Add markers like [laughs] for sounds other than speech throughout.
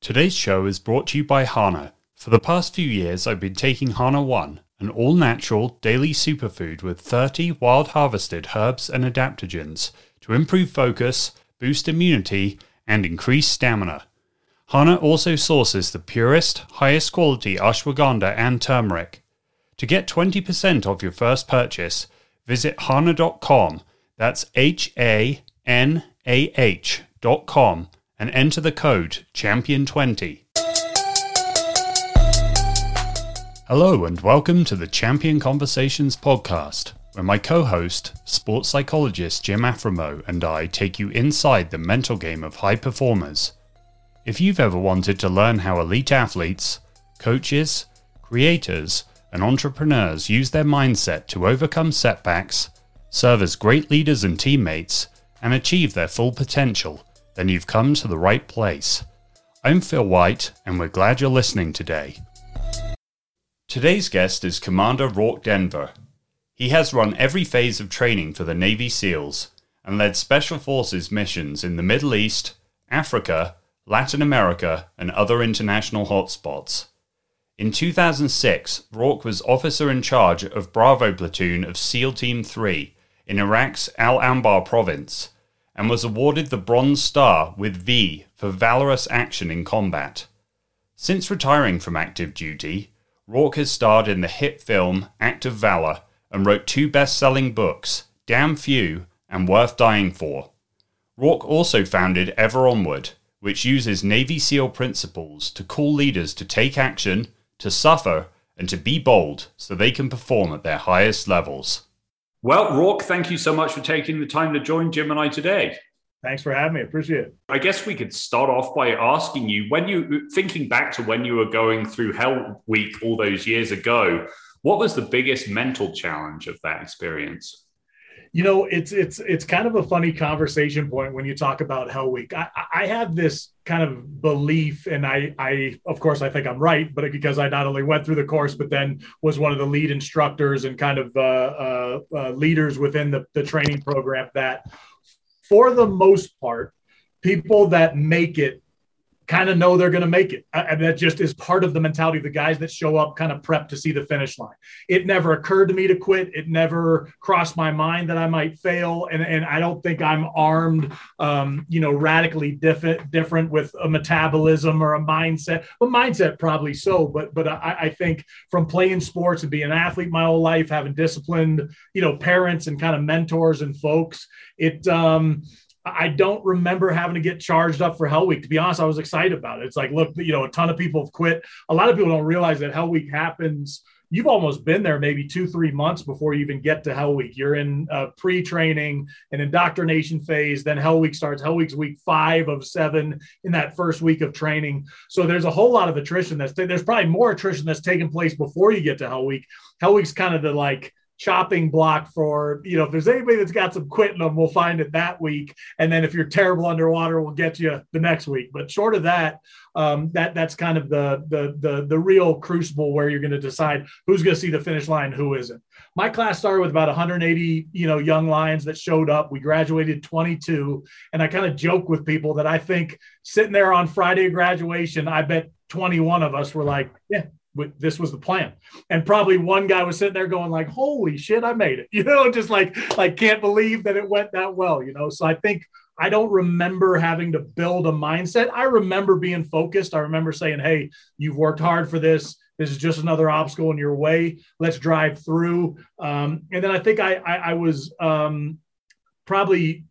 Today's show is brought to you by Hanah. For the past few years, I've been taking Hanah One, an all natural daily superfood with 30 wild harvested herbs and adaptogens to improve focus, boost immunity, and increase stamina. Hanah also sources the purest, highest quality ashwagandha and turmeric. To get 20% off your first purchase, visit hanah.com. That's H A N A H.com and enter the code CHAMPION20. Hello, and welcome to the Champion Conversations podcast, where my co host, sports psychologist Jim Afremow, and I take you inside the mental game of high performers. If you've ever wanted to learn how elite athletes, coaches, creators, and entrepreneurs use their mindset to overcome setbacks, serve as great leaders and teammates, and achieve their full potential, then you've come to the right place. I'm Phil White, and we're glad you're listening today. Today's guest is Commander Rorke Denver. He has run every phase of training for the Navy SEALs and led Special Forces missions in the Middle East, Africa, Latin America, and other international hotspots. In 2006, Rorke was officer in charge of Bravo Platoon of SEAL Team 3 in Iraq's Al Anbar province and was awarded the Bronze Star with V for valorous action in combat. Since retiring from active duty, Rorke has starred in the hit film Act of Valor and wrote two best selling books, Damn Few and Worth Dying For. Rorke also founded Ever Onward, which uses Navy SEAL principles to call leaders to take action, to suffer, and to be bold so they can perform at their highest levels. Well, Rorke, thank you so much for taking the time to join Jim and I today. Thanks for having me. Appreciate it. I guess we could start off by asking you when you thinking back to when you were going through Hell Week all those years ago, what was the biggest mental challenge of that experience? You know, it's it's it's kind of a funny conversation point when you talk about Hell Week. I, I have this kind of belief, and I I of course I think I'm right, but because I not only went through the course, but then was one of the lead instructors and kind of uh, uh, uh, leaders within the, the training program that, for the most part, people that make it kind of know they're going to make it. And that just is part of the mentality of the guys that show up kind of prepped to see the finish line. It never occurred to me to quit. It never crossed my mind that I might fail. And, and I don't think I'm armed, um, you know, radically different, different with a metabolism or a mindset. Well, mindset probably so, but, but I, I think from playing sports and being an athlete my whole life, having disciplined, you know, parents and kind of mentors and folks, it, um, I don't remember having to get charged up for Hell Week. To be honest, I was excited about it. It's like, look, you know, a ton of people have quit. A lot of people don't realize that Hell Week happens. You've almost been there maybe two, three months before you even get to Hell Week. You're in pre training and indoctrination phase. Then Hell Week starts. Hell Week's week five of seven in that first week of training. So there's a whole lot of attrition that's, there's probably more attrition that's taking place before you get to Hell Week. Hell Week's kind of the like, chopping block for, you know, if there's anybody that's got some quitting them, we'll find it that week. And then if you're terrible underwater, we'll get you the next week. But short of that, um, that that's kind of the the the the real crucible where you're going to decide who's going to see the finish line, who isn't. My class started with about 180, you know, young lions that showed up. We graduated 22, and I kind of joke with people that I think sitting there on Friday graduation, I bet 21 of us were like, yeah, this was the plan. And probably one guy was sitting there going like holy shit i made it. [laughs] You know just like like can't believe that it went that well you know? So i think i don't remember having to build a mindset. I remember being focused. I remember saying hey you've worked hard for this. This is just another obstacle in your way. Let's drive through. Um, and then i think i i, I was um, probably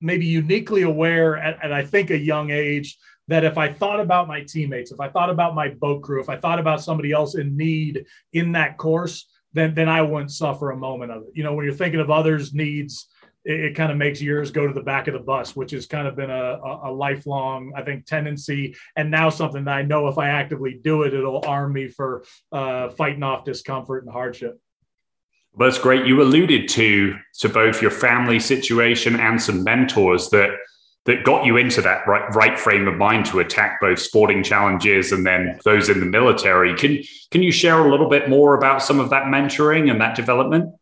maybe uniquely aware at, at i think a young age that if I thought about my teammates, if I thought about my boat crew, if I thought about somebody else in need in that course, then then I wouldn't suffer a moment of it. You know, when you're thinking of others' needs, it, it kind of makes yours go to the back of the bus, which has kind of been a, a, a, lifelong, I think, tendency. And now something that I know if I actively do it, it'll arm me for uh, fighting off discomfort and hardship. Well, that's great. You alluded to to both your family situation and some mentors that that got you into that right, right frame of mind to attack both sporting challenges and then those in the military. Can can you share a little bit more about some of that mentoring and that development?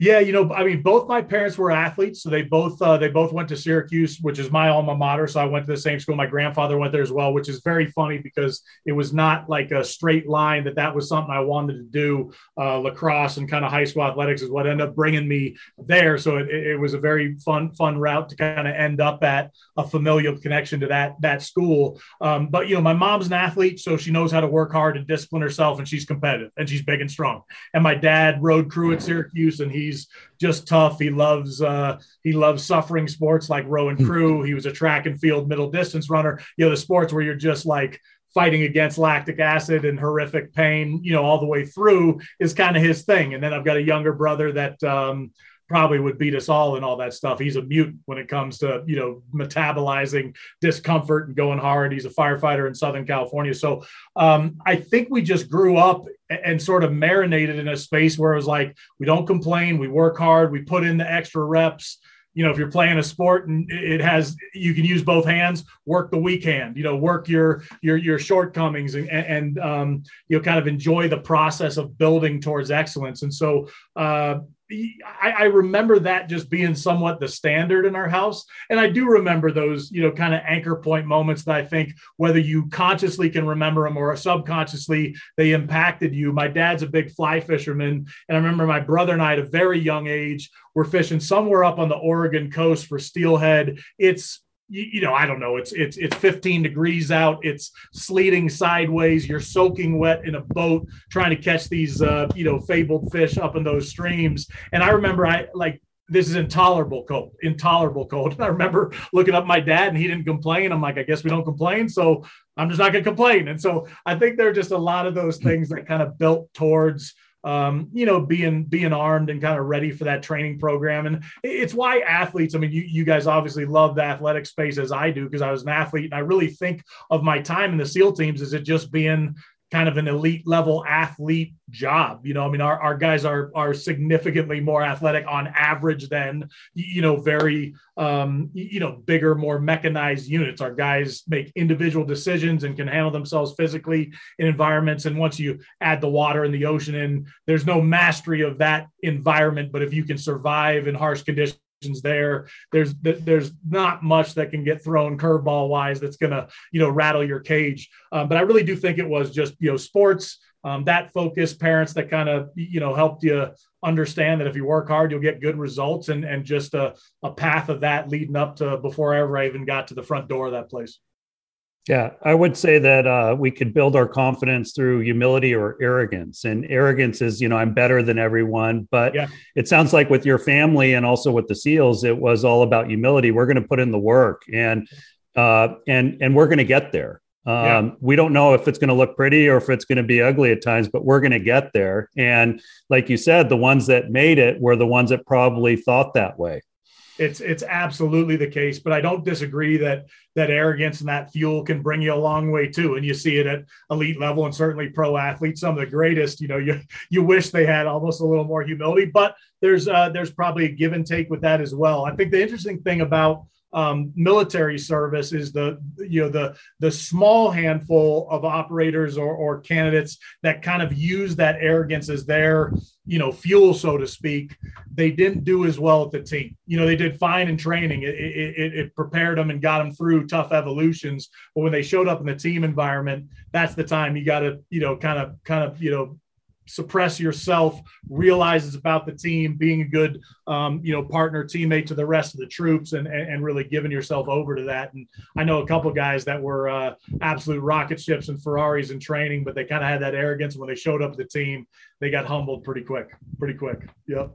Yeah, you know, I mean, both my parents were athletes, so they both uh, they both went to Syracuse, which is my alma mater. So I went to the same school. My grandfather went there as well, which is very funny because it was not like a straight line that that was something I wanted to do. Uh, lacrosse and kind of high school athletics is what ended up bringing me there. So it, it was a very fun fun route to kind of end up at a familial connection to that that school. Um, but you know, my mom's an athlete, so she knows how to work hard and discipline herself, and she's competitive and she's big and strong. And my dad rode crew at Syracuse, and he he's just tough. He loves uh, he loves suffering sports like row and crew. He was a track and field middle distance runner. You know, the sports where you're just like fighting against lactic acid and horrific pain, you know, all the way through is kind of his thing. And then I've got a younger brother that um, probably would beat us all in all that stuff. He's a mutant when it comes to, you know, metabolizing discomfort and going hard. He's a firefighter in Southern California. So um, I think we just grew up and sort of marinated in a space where it was like, we don't complain, we work hard, we put in the extra reps you know, if you're playing a sport and it has, you can use both hands, work the weak hand, you know, work your, your, your shortcomings and, and, um, you know, kind of enjoy the process of building towards excellence. And so, uh, I, I, remember that just being somewhat the standard in our house. And I do remember those, you know, kind of anchor point moments that I think whether you consciously can remember them or subconsciously they impacted you. My dad's a big fly fisherman. And I remember my brother and I at a very young age were fishing somewhere up on the Oregon coast for steelhead. It's you, you, know, I don't know. It's it's it's 15 degrees out. It's sleeting sideways. You're soaking wet in a boat trying to catch these uh, you know fabled fish up in those streams. And I remember I like this is intolerable cold, intolerable cold. And [laughs] I remember looking up my dad and he didn't complain. I'm like, I guess we don't complain. So I'm just not going to complain. And so I think there are just a lot of those things that kind of built towards um, you know, being being armed and kind of ready for that training program. And it's why athletes. I mean, you you guys obviously love the athletic space as I do because I was an athlete, and I really think of my time in the SEAL teams as it just being kind of an elite level athlete job. You know, I mean, our, our guys are are significantly more athletic on average than you know very um, you know bigger, more mechanized units. Our guys make individual decisions and can handle themselves physically in environments. And once you add the water and the ocean in, there's no mastery of that environment. But if you can survive in harsh conditions there. There's there's not much that can get thrown curveball wise that's to you know rattle your cage. Um, but I really do think it was just you know sports um, that focus, parents that kind of you know helped you understand that if you work hard, you'll get good results, and and just a, a path of that leading up to before ever I even got to the front door of that place. Yeah, I would say that uh, we could build our confidence through humility or arrogance. And arrogance is, you know, I'm better than everyone. But yeah. it sounds like with your family and also with the SEALs, it was all about humility. We're going to put in the work, and uh, and and we're going to get there. Um, yeah. We don't know if it's going to look pretty or if it's going to be ugly at times, but we're going to get there. And like you said, the ones that made it were the ones that probably thought that way. It's it's absolutely the case, but I don't disagree that that arrogance and that fuel can bring you a long way too. And you see it at elite level and certainly pro athletes, some of the greatest. You know, you you wish they had almost a little more humility, but there's uh, there's probably a give and take with that as well. I think the interesting thing about um, military service is the you know the the small handful of operators or, or candidates that kind of use that arrogance as their you know fuel so to speak. They didn't do as well at the team. You know they did fine in training. It, it, it prepared them and got them through tough evolutions. But when they showed up in the team environment that's the time you got to you know kind of kind of you know suppress yourself, realizes about the team, being a good, um, you know, partner, teammate to the rest of the troops, and, and really giving yourself over to that. And I know a couple guys that were uh, absolute rocket ships and Ferraris in training, but they kind of had that arrogance when they showed up at the team. They got humbled pretty quick, pretty quick. Yep.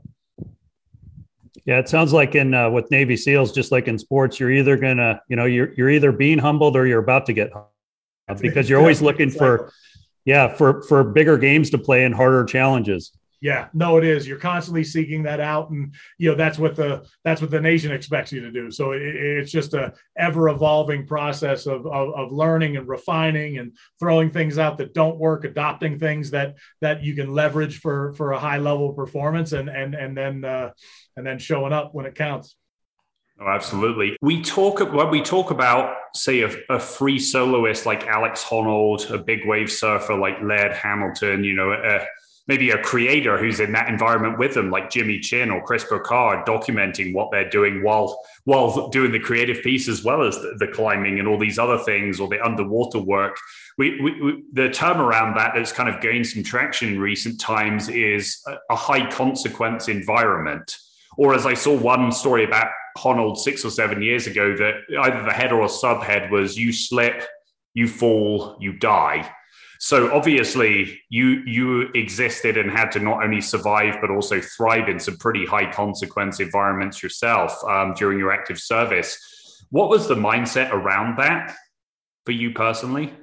Yeah, it sounds like in uh, with Navy SEALs, just like in sports, you're either gonna, you know, you're you're either being humbled or you're about to get humbled because you're always looking for yeah, for for bigger games to play and harder challenges. Yeah, no, it is. You're constantly seeking that out, and you know that's what the that's what the nation expects you to do. So it, it's just a ever evolving process of, of, of learning and refining and throwing things out that don't work, adopting things that that you can leverage for for a high level performance, and and and then uh, and then showing up when it counts. Oh, absolutely. We talk when we talk about, say, a, a, free soloist like Alex Honnold, a big wave surfer like Laird Hamilton, you know, maybe a creator who's in that environment with them, like Jimmy Chin or Chris Burkard, documenting what they're doing while while doing the creative piece as well as the, the climbing and all these other things or the underwater work. We, we, we, the term around that that's kind of gained some traction in recent times is a, a high consequence environment. Or as I saw one story about Honnold six or seven years ago, that either the head or subhead was you slip, you fall, you die so obviously, you you existed and had to not only survive but also thrive in some pretty high consequence environments yourself um, during your active service. What was the mindset around that for you personally?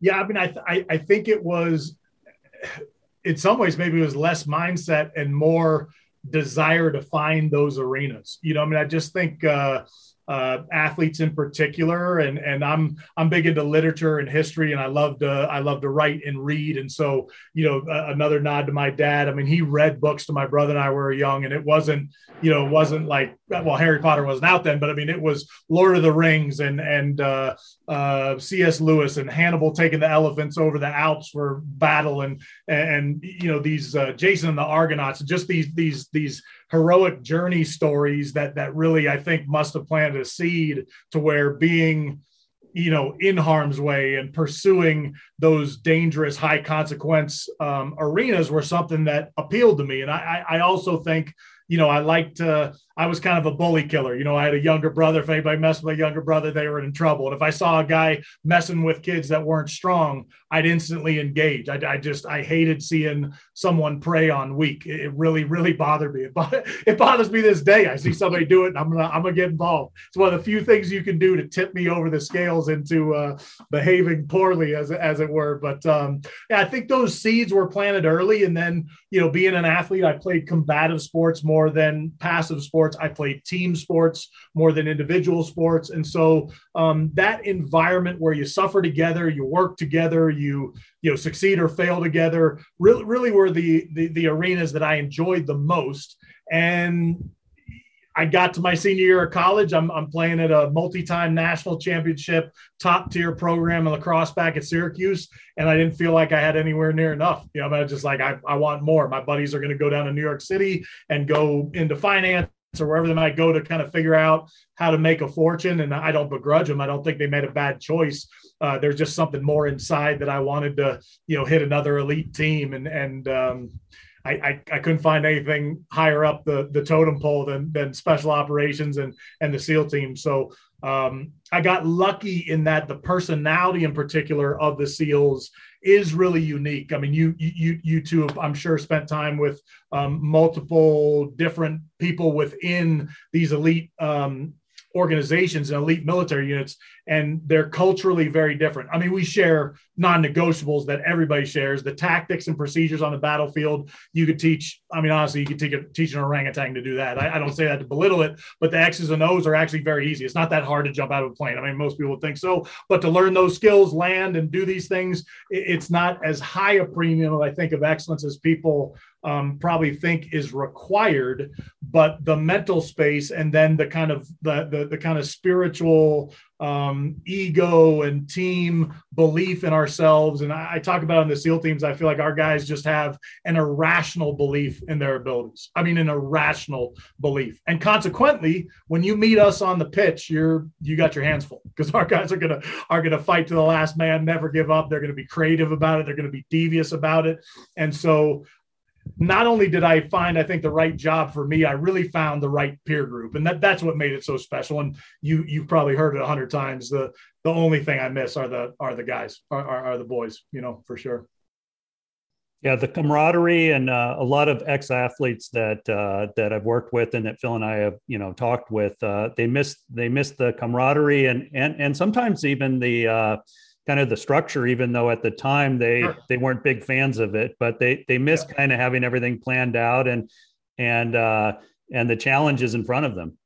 Yeah, I mean, I I, I think it was in some ways maybe it was less mindset and more desire to find those arenas. You know, I mean, I just think. Uh, uh, athletes in particular. And and I'm I'm big into literature and history, and I love to I love to write and read. And so you know, uh, another nod to my dad. I mean, he read books to my brother and I were young, and it wasn't you know it wasn't like well Harry Potter wasn't out then, but I mean it was Lord of the Rings and and uh, uh C.S. Lewis and Hannibal taking the elephants over the Alps for battle, and and you know these uh, Jason and the Argonauts, just these these these heroic journey stories that that really I think must have planted a seed to where being you know in harm's way and pursuing those dangerous high consequence um, arenas were something that appealed to me. And I, I also think you know, I liked, uh, I was kind of a bully killer. You know, I had a younger brother. If anybody messed with my younger brother, they were in trouble. And if I saw a guy messing with kids that weren't strong, I'd instantly engage. I, I just, I hated seeing someone prey on weak. It, really, really bothered me. It, [laughs] it bothers me this day. I see somebody do it and I'm going to, I'm going to get involved. It's one of the few things you can do to tip me over the scales into uh, behaving poorly as, as it were. But um, yeah, I think those seeds were planted early. And then, you know, being an athlete, I played combative sports more than passive sports. I played team sports more than individual sports. And so um, that environment where you suffer together, you work together, you you know succeed or fail together, really really were the the, the arenas that I enjoyed the most. And I got to my senior year of college. I'm, I'm playing at a multi-time national championship, top tier program in lacrosse back at Syracuse, and I didn't feel like I had anywhere near enough. You know, I was just like, I, I want more. My buddies are going to go down to New York City and go into finance or wherever they might go to kind of figure out how to make a fortune. And I don't begrudge them. I don't think they made a bad choice. Uh, there's just something more inside that I wanted to, you know, hit another elite team and and um, I, I, I, couldn't find anything higher up the, the totem pole than, than special operations and, and the SEAL team. So um, I got lucky in that the personality in particular of the SEALs is really unique. I mean, you you you two, I'm sure, spent time with um, multiple different people within these elite um, organizations and elite military units, and they're culturally very different. I mean, we share non negotiables that everybody shares the tactics and procedures on the battlefield. You could teach, I mean, honestly, you could teach, a, teach an orangutan to do that. I, I, don't say that to belittle it, but the X's and O's are actually very easy. It's not that hard to jump out of a plane. I mean, most people think so, but to learn those skills, land, and do these things, it, it's not as high a premium, I think, of excellence as people um, probably think is required, but the mental space and then the kind of the the, the kind of spiritual um, ego and team belief in ourselves. And I, I, talk about in the SEAL teams, I feel like our guys just have an irrational belief in their abilities. I mean, an irrational belief. And consequently, when you meet us on the pitch, you're you got your hands full because our guys are gonna are gonna fight to the last man, never give up. They're gonna be creative about it. They're gonna be devious about it. And so not only did I find, I think, the right job for me, I really found the right peer group, and that that's what made it so special. And you you've probably heard it a hundred times. The the only thing I miss are the are the guys, are, are, are the boys, you know, for sure. Yeah, the camaraderie and uh, a lot of ex athletes that uh, that I've worked with and that Phil and I have you know talked with, uh, they miss they miss the camaraderie and and and sometimes even the uh, kind of the structure, even though at the time they sure. they weren't big fans of it, but they they miss yeah. kind of having everything planned out and and uh, and the challenges in front of them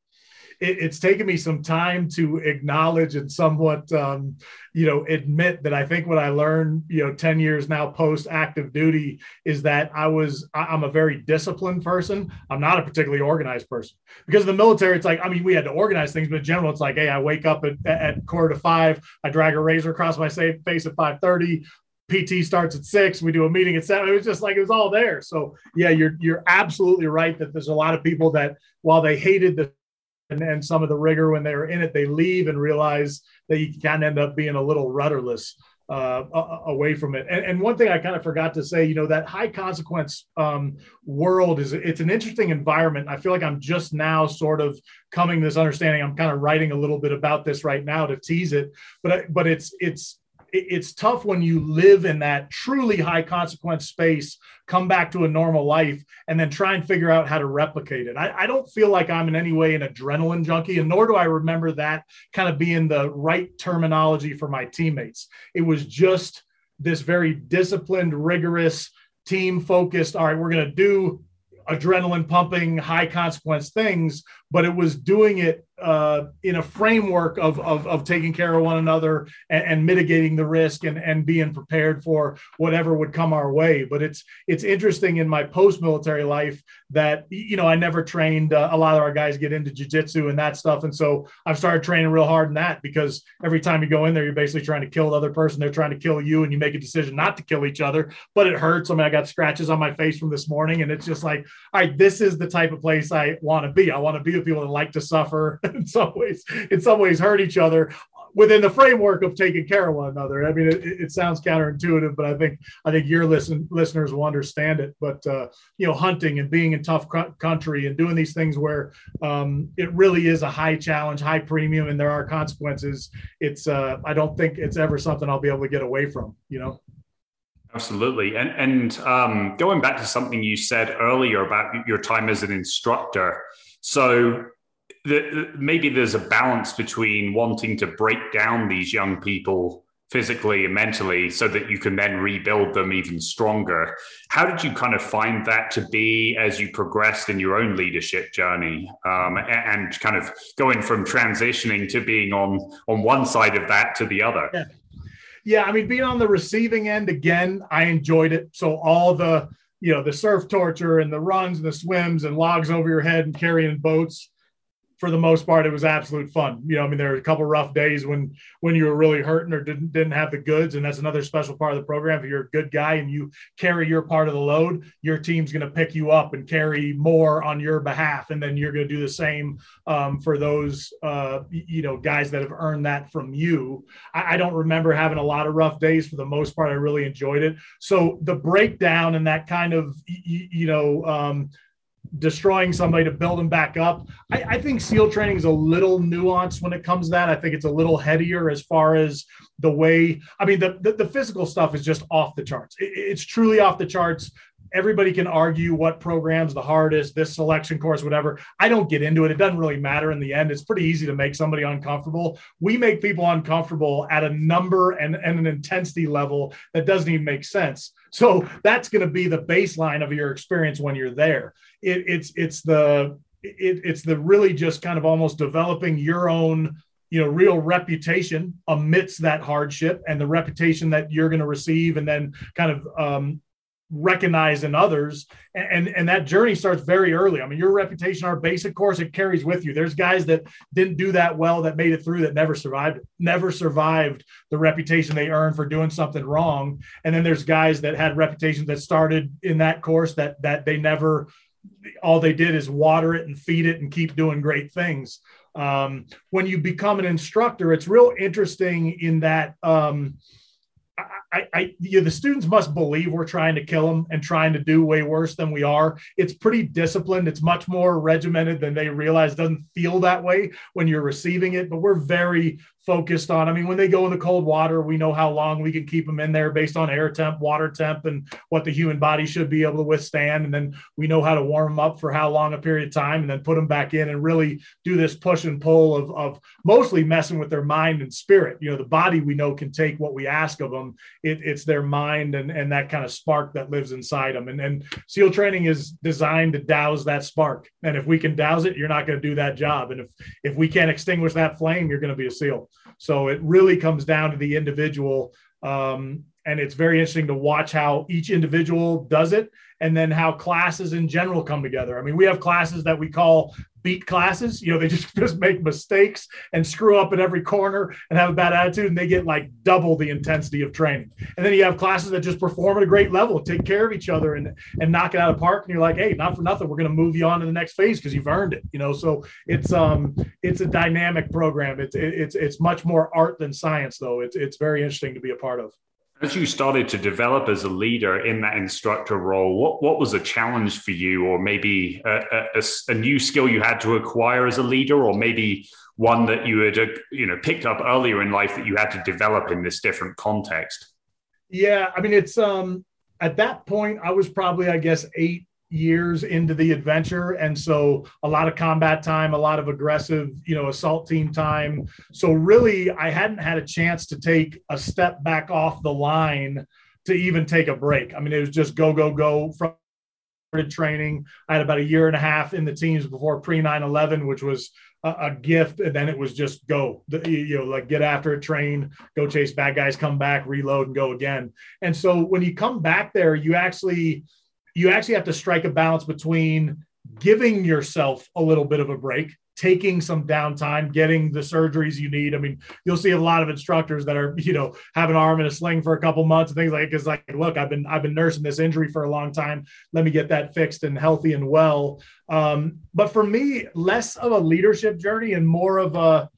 it, it's taken me some time to acknowledge and somewhat, um, you know, admit that I think what I learned, you know, 10 years now post active duty is that I was, I'm a very disciplined person. I'm not a particularly organized person because in the military, it's like, I mean, we had to organize things, but in general, it's like, hey, I wake up at, at quarter to five, I drag a razor across my face at 530, PT starts at six. We do a meeting at seven. It was just like it was all there. So yeah, you're you're absolutely right that there's a lot of people that while they hated the and, and some of the rigor when they're in it, they leave and realize that you can end up being a little rudderless uh, away from it. And, and, one thing I kind of forgot to say, you know, that high consequence um, world is it's an interesting environment. I feel like I'm just now sort of coming to this understanding. I'm kind of writing a little bit about this right now to tease it, but but it's it's it's tough when you live in that truly high consequence space, come back to a normal life, and then try and figure out how to replicate it. I, I, don't feel like I'm in any way an adrenaline junkie, and nor do I remember that kind of being the right terminology for my teammates. It was just this very disciplined, rigorous, team focused. All right, we're going to do adrenaline pumping, high consequence things, but it was doing it uh, in a framework of, of, of, taking care of one another and, and, mitigating the risk and, and being prepared for whatever would come our way. But it's it's interesting in my post military life that you know I never trained. Uh, a lot of our guys get into jujitsu and that stuff, and so I've started training real hard in that because every time you go in there, you're basically trying to kill the other person. They're trying to kill you, and you make a decision not to kill each other, but it hurts. I mean, I got scratches on my face from this morning, and it's just like, all right, this is the type of place I want to be. I want to be with people that like to suffer [laughs] in some ways, in some ways hurt each other within the framework of taking care of one another. I mean, it, it sounds counterintuitive, but I think I think your listen listeners will understand it. But uh, you know, hunting and being in tough country and doing these things where um, it really is a high challenge, high premium, and there are consequences. It's uh, I don't think it's ever something I'll be able to get away from. You know. Absolutely. And, and um, going back to something you said earlier about your time as an instructor. So the, maybe there's a balance between wanting to break down these young people physically and mentally so that you can then rebuild them even stronger. How did you kind of find that to be as you progressed in your own leadership journey um, and kind of going from transitioning to being on on one side of that to the other? Yeah yeah, I mean, being on the receiving end again, I enjoyed it. So all the you know the surf torture and the runs and the swims and logs over your head and carrying boats for the most part, it was absolute fun. You know, I mean, there were a couple rough days when when you were really hurting or didn't didn't have the goods, and that's another special part of the program. If you're a good guy and you carry your part of the load, your team's going to pick you up and carry more on your behalf, and then you're going to do the same um, for those uh, you know guys that have earned that from you. I, I don't remember having a lot of rough days. For the most part, I really enjoyed it. So the breakdown and that kind of you, you know. Um, destroying somebody to build them back up. I, I, think SEAL training is a little nuanced when it comes to that. I think it's a little headier as far as the way, I mean, the, the, the physical stuff is just off the charts. It, it's truly off the charts. Everybody can argue what program's the hardest, this selection course, whatever. I don't get into it. It doesn't really matter in the end. It's pretty easy to make somebody uncomfortable. We make people uncomfortable at a number and, and an intensity level that doesn't even make sense. So that's going to be the baseline of your experience when you're there it, it's it's the it, it's the really just kind of almost developing your own you know real reputation amidst that hardship and the reputation that you're going to receive and then kind of um, recognize in others and and that journey starts very early. I mean your reputation our basic course it carries with you. There's guys that didn't do that well that made it through that never survived never survived the reputation they earned for doing something wrong. And then there's guys that had reputations that started in that course that that they never all they did is water it and feed it and keep doing great things. Um, when you become an instructor, it's real interesting in that um, I, I you know, the students must believe we're trying to kill them and trying to do way worse than we are. It's pretty disciplined. It's much more regimented than they realize. It Doesn't feel that way when you're receiving it, but we're very focused on. I mean, when they go in the cold water, we know how long we can keep them in there based on air temp, water temp, and what the human body should be able to withstand. And then we know how to warm them up for how long a period of time, and then put them back in and really do this push and pull of, of mostly messing with their mind and spirit. You know, the body we know can take what we ask of them. It, it's their mind and, and that kind of spark that lives inside them. And, and SEAL training is designed to douse that spark. And if we can douse it, you're not going to do that job. And if if we can't extinguish that flame, you're going to be a SEAL. So it really comes down to the individual. Um, and it's very interesting to watch how each individual does it and then how classes in general come together. I mean, we have classes that we call beat classes. You know, they [laughs] just just make mistakes and screw up at every corner and have a bad attitude, and they get like double the intensity of training. And then you have classes that just perform at a great level, take care of each other, and and knock it out of park. And you're like, hey, not for nothing, we're going to move you on to the next phase because you've earned it. You know, so it's um it's a dynamic program. It's it's it's much more art than science, though. It's it's very interesting to be a part of. As you started to develop as a leader in that instructor role, what, what was a challenge for you, or maybe a, a, a, new skill you had to acquire as a leader, or maybe one that you had you know picked up earlier in life that you had to develop in this different context? Yeah, I mean, it's um at that point I was probably I guess eight years into the adventure. And so a lot of combat time a lot of aggressive you know assault team time. So really i hadn't had a chance to take a step back off the line to even take a break. I mean it was just go go go. From training. I had about a year and a half in the teams before pre 9-11 which was a, a gift. And then it was just go you know like get after it train go chase bad guys come back reload and go again. And so when you come back there you actually you actually have to strike a balance between giving yourself a little bit of a break taking some downtime, getting the surgeries you need. I mean, you'll see a lot of instructors that are, you know, have an arm in a sling for a couple months and things like because like, look, I've been I've been nursing this injury for a long time. Let me get that fixed and healthy and well. Um, but for me, less of a leadership journey and more of a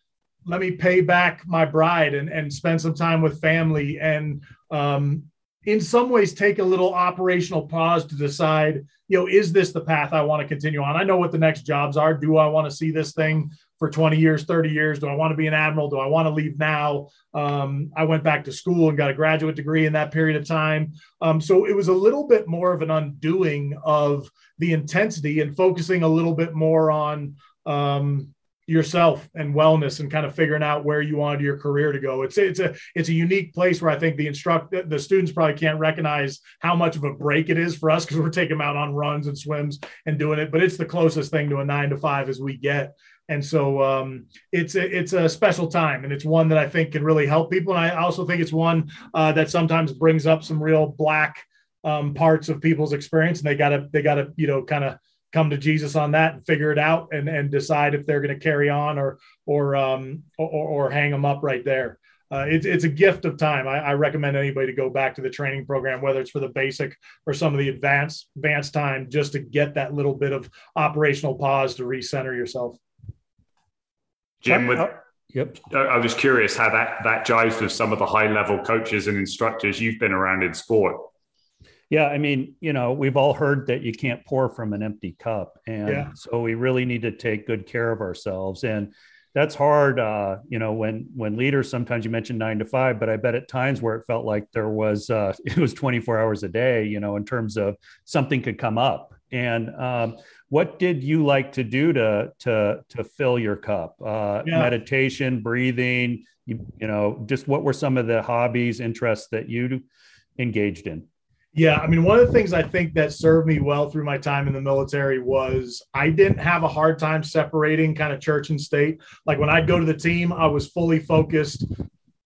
let me pay back my bride and, and spend some time with family and um, in some ways take a little operational pause to decide, you know, is this the path I want to continue on? I know what the next jobs are. Do I want to see this thing for 20 years, 30 years? Do I want to be an admiral? Do I want to leave now? Um, I went back to school and got a graduate degree in that period of time. Um, so it was a little bit more of an undoing of the intensity and focusing a little bit more on um, yourself and wellness and kind of figuring out where you wanted your career to go. It's it's a it's a unique place where I think the instruct the students probably can't recognize how much of a break it is for us because we're taking them out on runs and swims and doing it. But it's the closest thing to a nine to five as we get. And so um, it's a, it's a special time, and it's one that I think can really help people. And I also think it's one uh, that sometimes brings up some real black um, parts of people's experience, and they gotta they gotta you know kind of come to Jesus on that and figure it out and, and decide if they're going to carry on or or, um, or or hang them up right there. Uh, it's it's a gift of time. I, I, recommend anybody to go back to the training program, whether it's for the basic or some of the advanced advanced time, just to get that little bit of operational pause to recenter yourself. Jim, with, yep. I was curious how that that jives with some of the high level coaches and instructors you've been around in sport. Yeah, I mean, you know, we've all heard that you can't pour from an empty cup, and yeah. so we really need to take good care of ourselves, and that's hard. Uh, you know, when when leaders sometimes you mentioned nine to five, but I bet at times where it felt like there was uh, [laughs] it was twenty four hours a day. You know, in terms of something could come up, and um, what did you like to do to to to fill your cup? Uh, yeah. Meditation, breathing. You, you know, just what were some of the hobbies, interests that you engaged in? Yeah, I mean, one of the things I think that served me well through my time in the military was I didn't have a hard time separating kind of church and state. Like when I'd go to the team, I was fully focused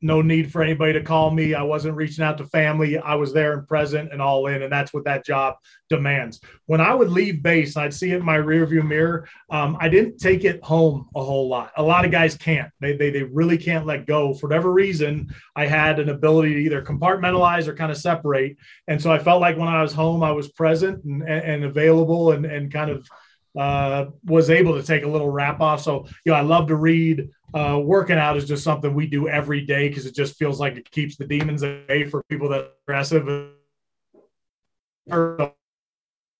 no need for anybody to call me. I wasn't reaching out to family. I was there and present and all in, and that's what that job demands. When I would leave base, I'd see it in my rearview mirror. Um, I didn't take it home a whole lot. A lot of guys can't. They, they they really can't let go for whatever reason. I had an ability to either compartmentalize or kind of separate, and so I felt like when I was home, I was present and, and available and and kind of uh, was able to take a little wrap off. So, you know, I love to read. Uh, working out is just something we do every day because it just feels like it keeps the demons away for people that are aggressive.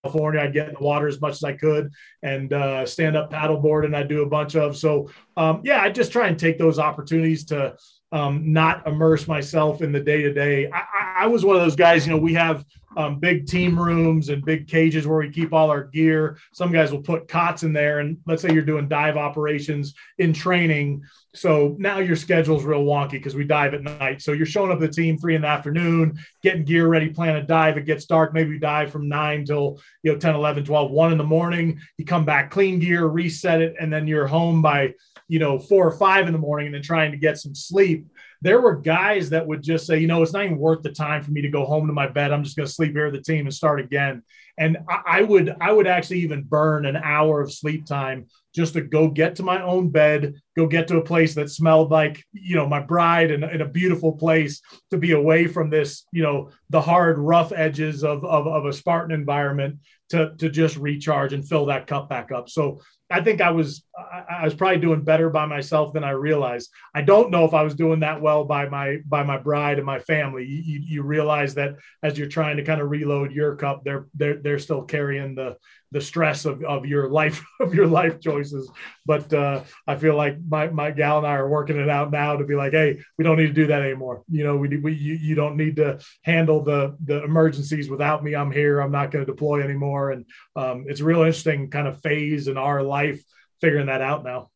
California, I'd get in the water as much as I could and uh, stand up paddleboard, and I do a bunch of. So, um, yeah, I just try and take those opportunities to um, not immerse myself in the day to day. I was one of those guys, you know, we have um, big team rooms and big cages where we keep all our gear. Some guys will put cots in there, and let's say you're doing dive operations in training. So now your schedule's real wonky because we dive at night. So you're showing up the team three in the afternoon, getting gear ready, plan a dive. It gets dark. Maybe you dive from nine till, you know, 10, 11, 12, one in the morning. You come back, clean gear, reset it, and then you're home by, you know, four or five in the morning and then trying to get some sleep. there were guys that would just say, you know, it's not even worth the time for me to go home to my bed. I'm just going to sleep here with the team and start again. And I, I would, I would actually even burn an hour of sleep time just to go get to my own bed, go get to a place that smelled like, you know, my bride and in a beautiful place to be away from this, you know, the hard, rough edges of, of, of a Spartan environment to, to just recharge and fill that cup back up. So I think I was I, was probably doing better by myself than I realized. I don't know if I was doing that well by my by my bride and my family. You, you, you realize that as you're trying to kind of reload your cup, they're they're they're still carrying the the stress of, of your life [laughs] of your life choices. But uh, I feel like my, my gal and I are working it out now to be like, hey, we don't need to do that anymore. You know, we, we you, you don't need to handle the the emergencies without me. I'm here. I'm not going to deploy anymore. And um, it's a real interesting kind of phase in our life figuring that out now.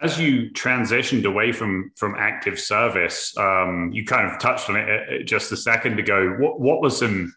As you transitioned away from from active service, um, you kind of touched on it uh, just a second ago. What what was some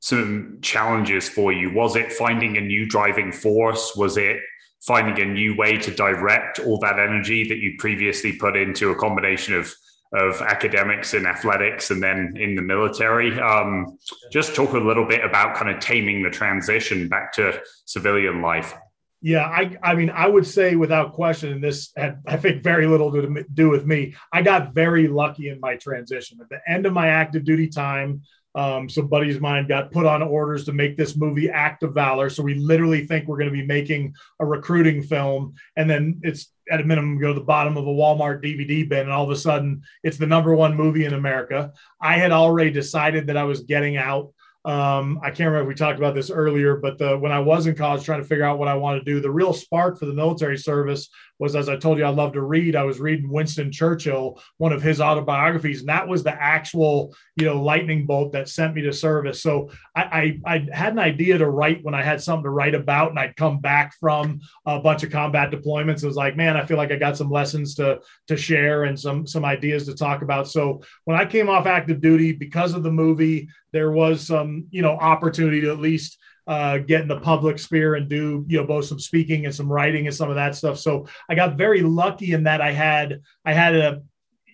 some challenges for you? Was it finding a new driving force? Was it finding a new way to direct all that energy that you previously put into a combination of of academics and athletics and then in the military. Um, just talk a little bit about kind of taming the transition back to civilian life. Yeah, I, I mean, I would say without question, and this had, I think, very little to do with me. I got very lucky in my transition. At the end of my active duty time, um, some buddies of mine got put on orders to make this movie Act of Valor. So we literally think we're going to be making a recruiting film. And then it's at a minimum go to the bottom of a Walmart DVD bin. And all of a sudden it's the number one movie in America. I had already decided that I was getting out um, I can't remember if we talked about this earlier, but the, when I was in college trying to figure out what I wanted to do, the real spark for the military service was, as I told you, I love to read. I was reading Winston Churchill, one of his autobiographies, and that was the actual, you know, lightning bolt that sent me to service. So I, I, I had an idea to write when I had something to write about, and I'd come back from a bunch of combat deployments. It was like, man, I feel like I got some lessons to to share and some some ideas to talk about. So when I came off active duty, because of the movie, there was some you know opportunity to at least uh, get in the public sphere and do you know both some speaking and some writing and some of that stuff. So I got very lucky in that I had I had a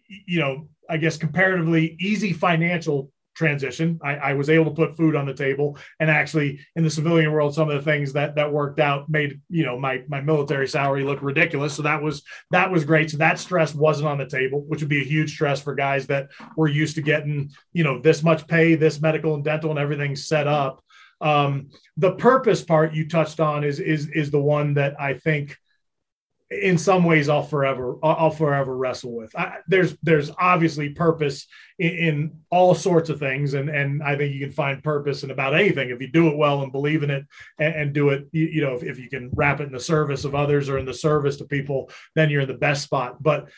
you know I guess comparatively easy financial transition. I, I, was able to put food on the table, and actually, in the civilian world, some of the things that that worked out made you know my my military salary look ridiculous. So that was that was great. So that stress wasn't on the table, which would be a huge stress for guys that were used to getting you know this much pay, this medical and dental, and everything set up. Um, the purpose part you touched on is is is the one that I think in some ways I'll forever I'll forever wrestle with. I, there's there's obviously purpose in, in, all sorts of things, and and I think you can find purpose in about anything if you do it well and believe in it and, and do it. You, you know, if, if you can wrap it in the service of others or in the service to people, then you're in the best spot. But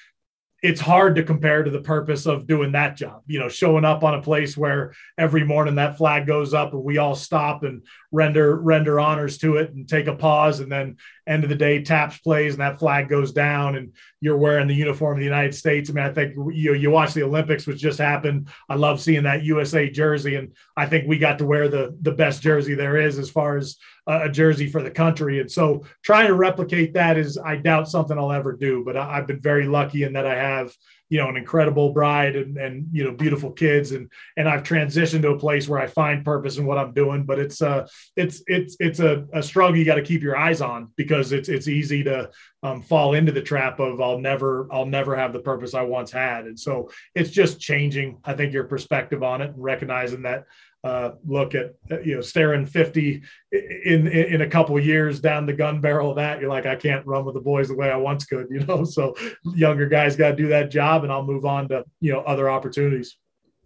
it's hard to compare to the purpose of doing that job you know showing up on a place where every morning that flag goes up and we all stop and render render honors to it and take a pause. And then end of the day taps plays and that flag goes down and you're wearing the uniform of the united states. I mean i think you you watch the olympics which just happened. I love seeing that usa jersey. And i think we got to wear the the best jersey there is as far as a jersey for the country. And so trying to replicate that is, I doubt something I'll ever do, but I, have been very lucky in that I have, you know, an incredible bride and, and, you know, beautiful kids. And, and I've transitioned to a place where I find purpose in what I'm doing, but it's, uh, it's, it's, it's a, a struggle you got to keep your eyes on because it's, it's easy to um, fall into the trap of I'll never, I'll never have the purpose I once had. And so it's just changing, I think, your perspective on it and recognizing that uh, look at you know staring 50 in in a couple years down the gun barrel of that you're like i can't run with the boys the way i once could [laughs] you know? So younger guys got to do that job and i'll move on to you know other opportunities.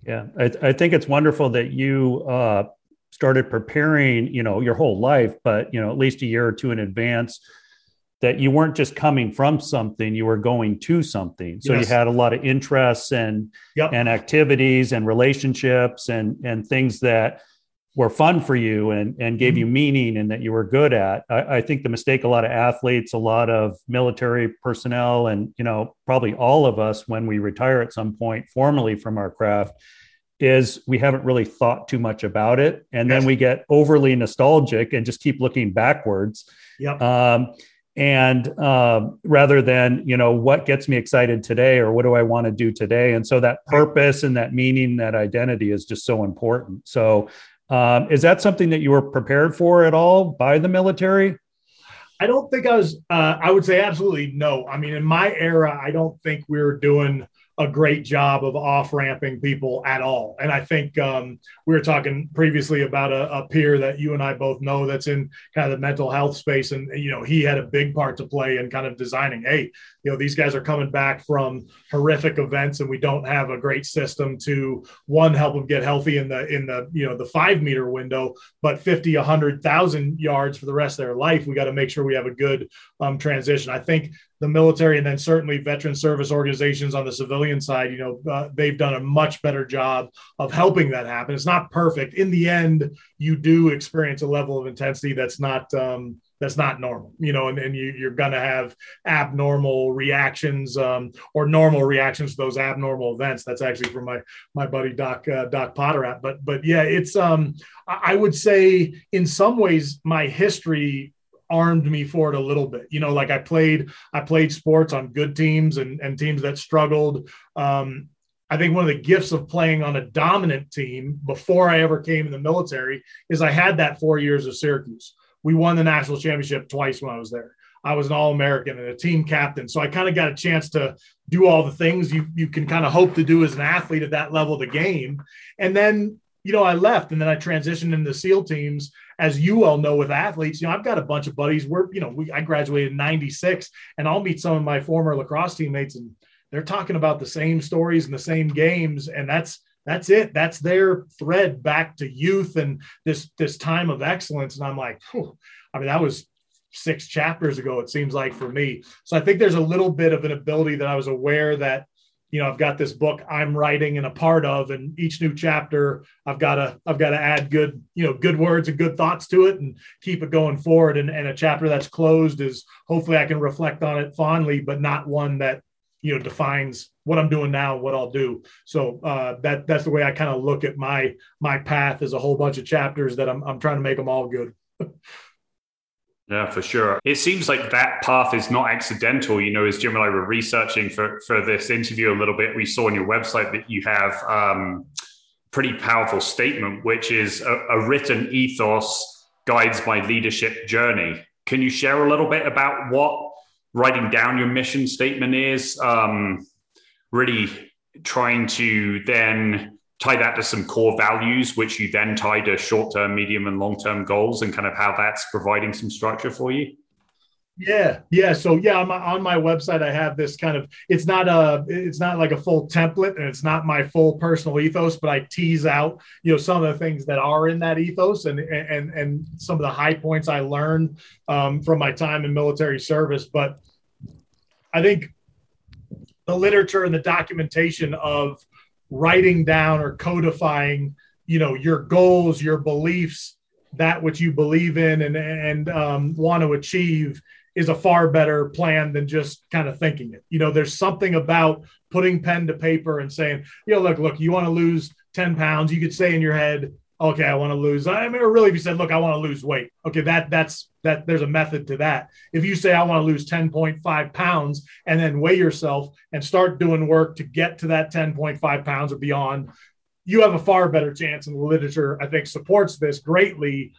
Yeah i, I think it's wonderful that you uh, started preparing you know your whole life but you know at least a year or two in advance that you weren't just coming from something you were going to something so yes. you had a lot of interests and yep. and activities and relationships and and things that were fun for you and and gave mm-hmm. you meaning and that you were good at I, I, think the mistake a lot of athletes a lot of military personnel and you know probably all of us when we retire at some point formally from our craft is we haven't really thought too much about it and yes. then we get overly nostalgic and just keep looking backwards yep. Um, and uh, rather than you know what gets me excited today or what do i want to do today? And so that purpose and that meaning that identity is just so important. So um, is that something that you were prepared for at all by the military? I don't think i was uh, i would say absolutely no. I mean in my era i don't think we were doing a great job of off ramping people at all. And I think um, we were talking previously about a, a, peer that you and I both know that's in kind of the mental health space. And, you know, he had a big part to play in kind of designing, hey, you know, these guys are coming back from horrific events and we don't have a great system to one, help them get healthy in the, in the, you know, the five meter window, but 50, 100,000 yards for the rest of their life. We got to make sure we have a good um, transition. I think the military and then certainly veteran service organizations on the civilian side, you know, uh, they've done a much better job of helping that happen. It's not perfect. In the end, you do experience a level of intensity that's not um, that's not normal, you know, and, and you, are going to have abnormal reactions um, or normal reactions to those abnormal events. That's actually from my my buddy Doc uh, Doc Potterat. But but yeah, it's um, I would say in some ways my history armed me for it a little bit. You know, like I played, I played sports on good teams and, and teams that struggled. Um, I think one of the gifts of playing on a dominant team before I ever came in the military is I had that four years of Syracuse. We won the national championship twice when I was there. I was an All American and a team captain. So I kind of got a chance to do all the things you, you can kind of hope to do as an athlete at that level of the game. And then, you know, I left and then I transitioned into SEAL teams as you all know with athletes, you know, I've got a bunch of buddies. We're, you know, we, I graduated in 96 and I'll meet some of my former lacrosse teammates and they're talking about the same stories and the same games. And that's, that's it. That's their thread back to youth and this, this time of excellence. And I'm like, Whew. I mean, that was six chapters ago, it seems like for me. So I think there's a little bit of an ability that I was aware that you know i've got this book i'm writing and a part of and each new chapter i've got to i've got to add good you know good words and good thoughts to it and keep it going forward. And, and a chapter that's closed is hopefully i can reflect on it fondly but not one that you know defines what i'm doing now what i'll do. So uh, that that's the way i kind of look at my my path is a whole bunch of chapters that i'm, I'm trying to make them all good [laughs] Yeah, for sure. It seems like that path is not accidental. You know, as Jim and I were researching for, for this interview a little bit, we saw on your website that you have um, pretty powerful statement, which is a, a written ethos guides my leadership journey. Can you share a little bit about what writing down your mission statement is? Um, really trying to then tie that to some core values, which you then tie to short term, medium, and long term goals, and kind of how that's providing some structure for you? Yeah, yeah. So yeah, on my, on my website, I have this kind of. It's not a. It's not like a full template, and it's not my full personal ethos, but I tease out, you know, some of the things that are in that ethos, and and and some of the high points I learned um, from my time in military service. But I think the literature and the documentation of writing down or codifying you know your goals your beliefs that which you believe in and and um, want to achieve is a far better plan than just kind of thinking it. You know there's something about putting pen to paper and saying you know look look you want to lose 10 pounds you could say in your head okay i want to lose i mean really if you said look i want to lose weight okay that that's that there's a method to that. If you say I want to lose 10.5 pounds and then weigh yourself and start doing work to get to that 10.5 pounds or beyond, you have a far better chance. And the literature, I think, supports this greatly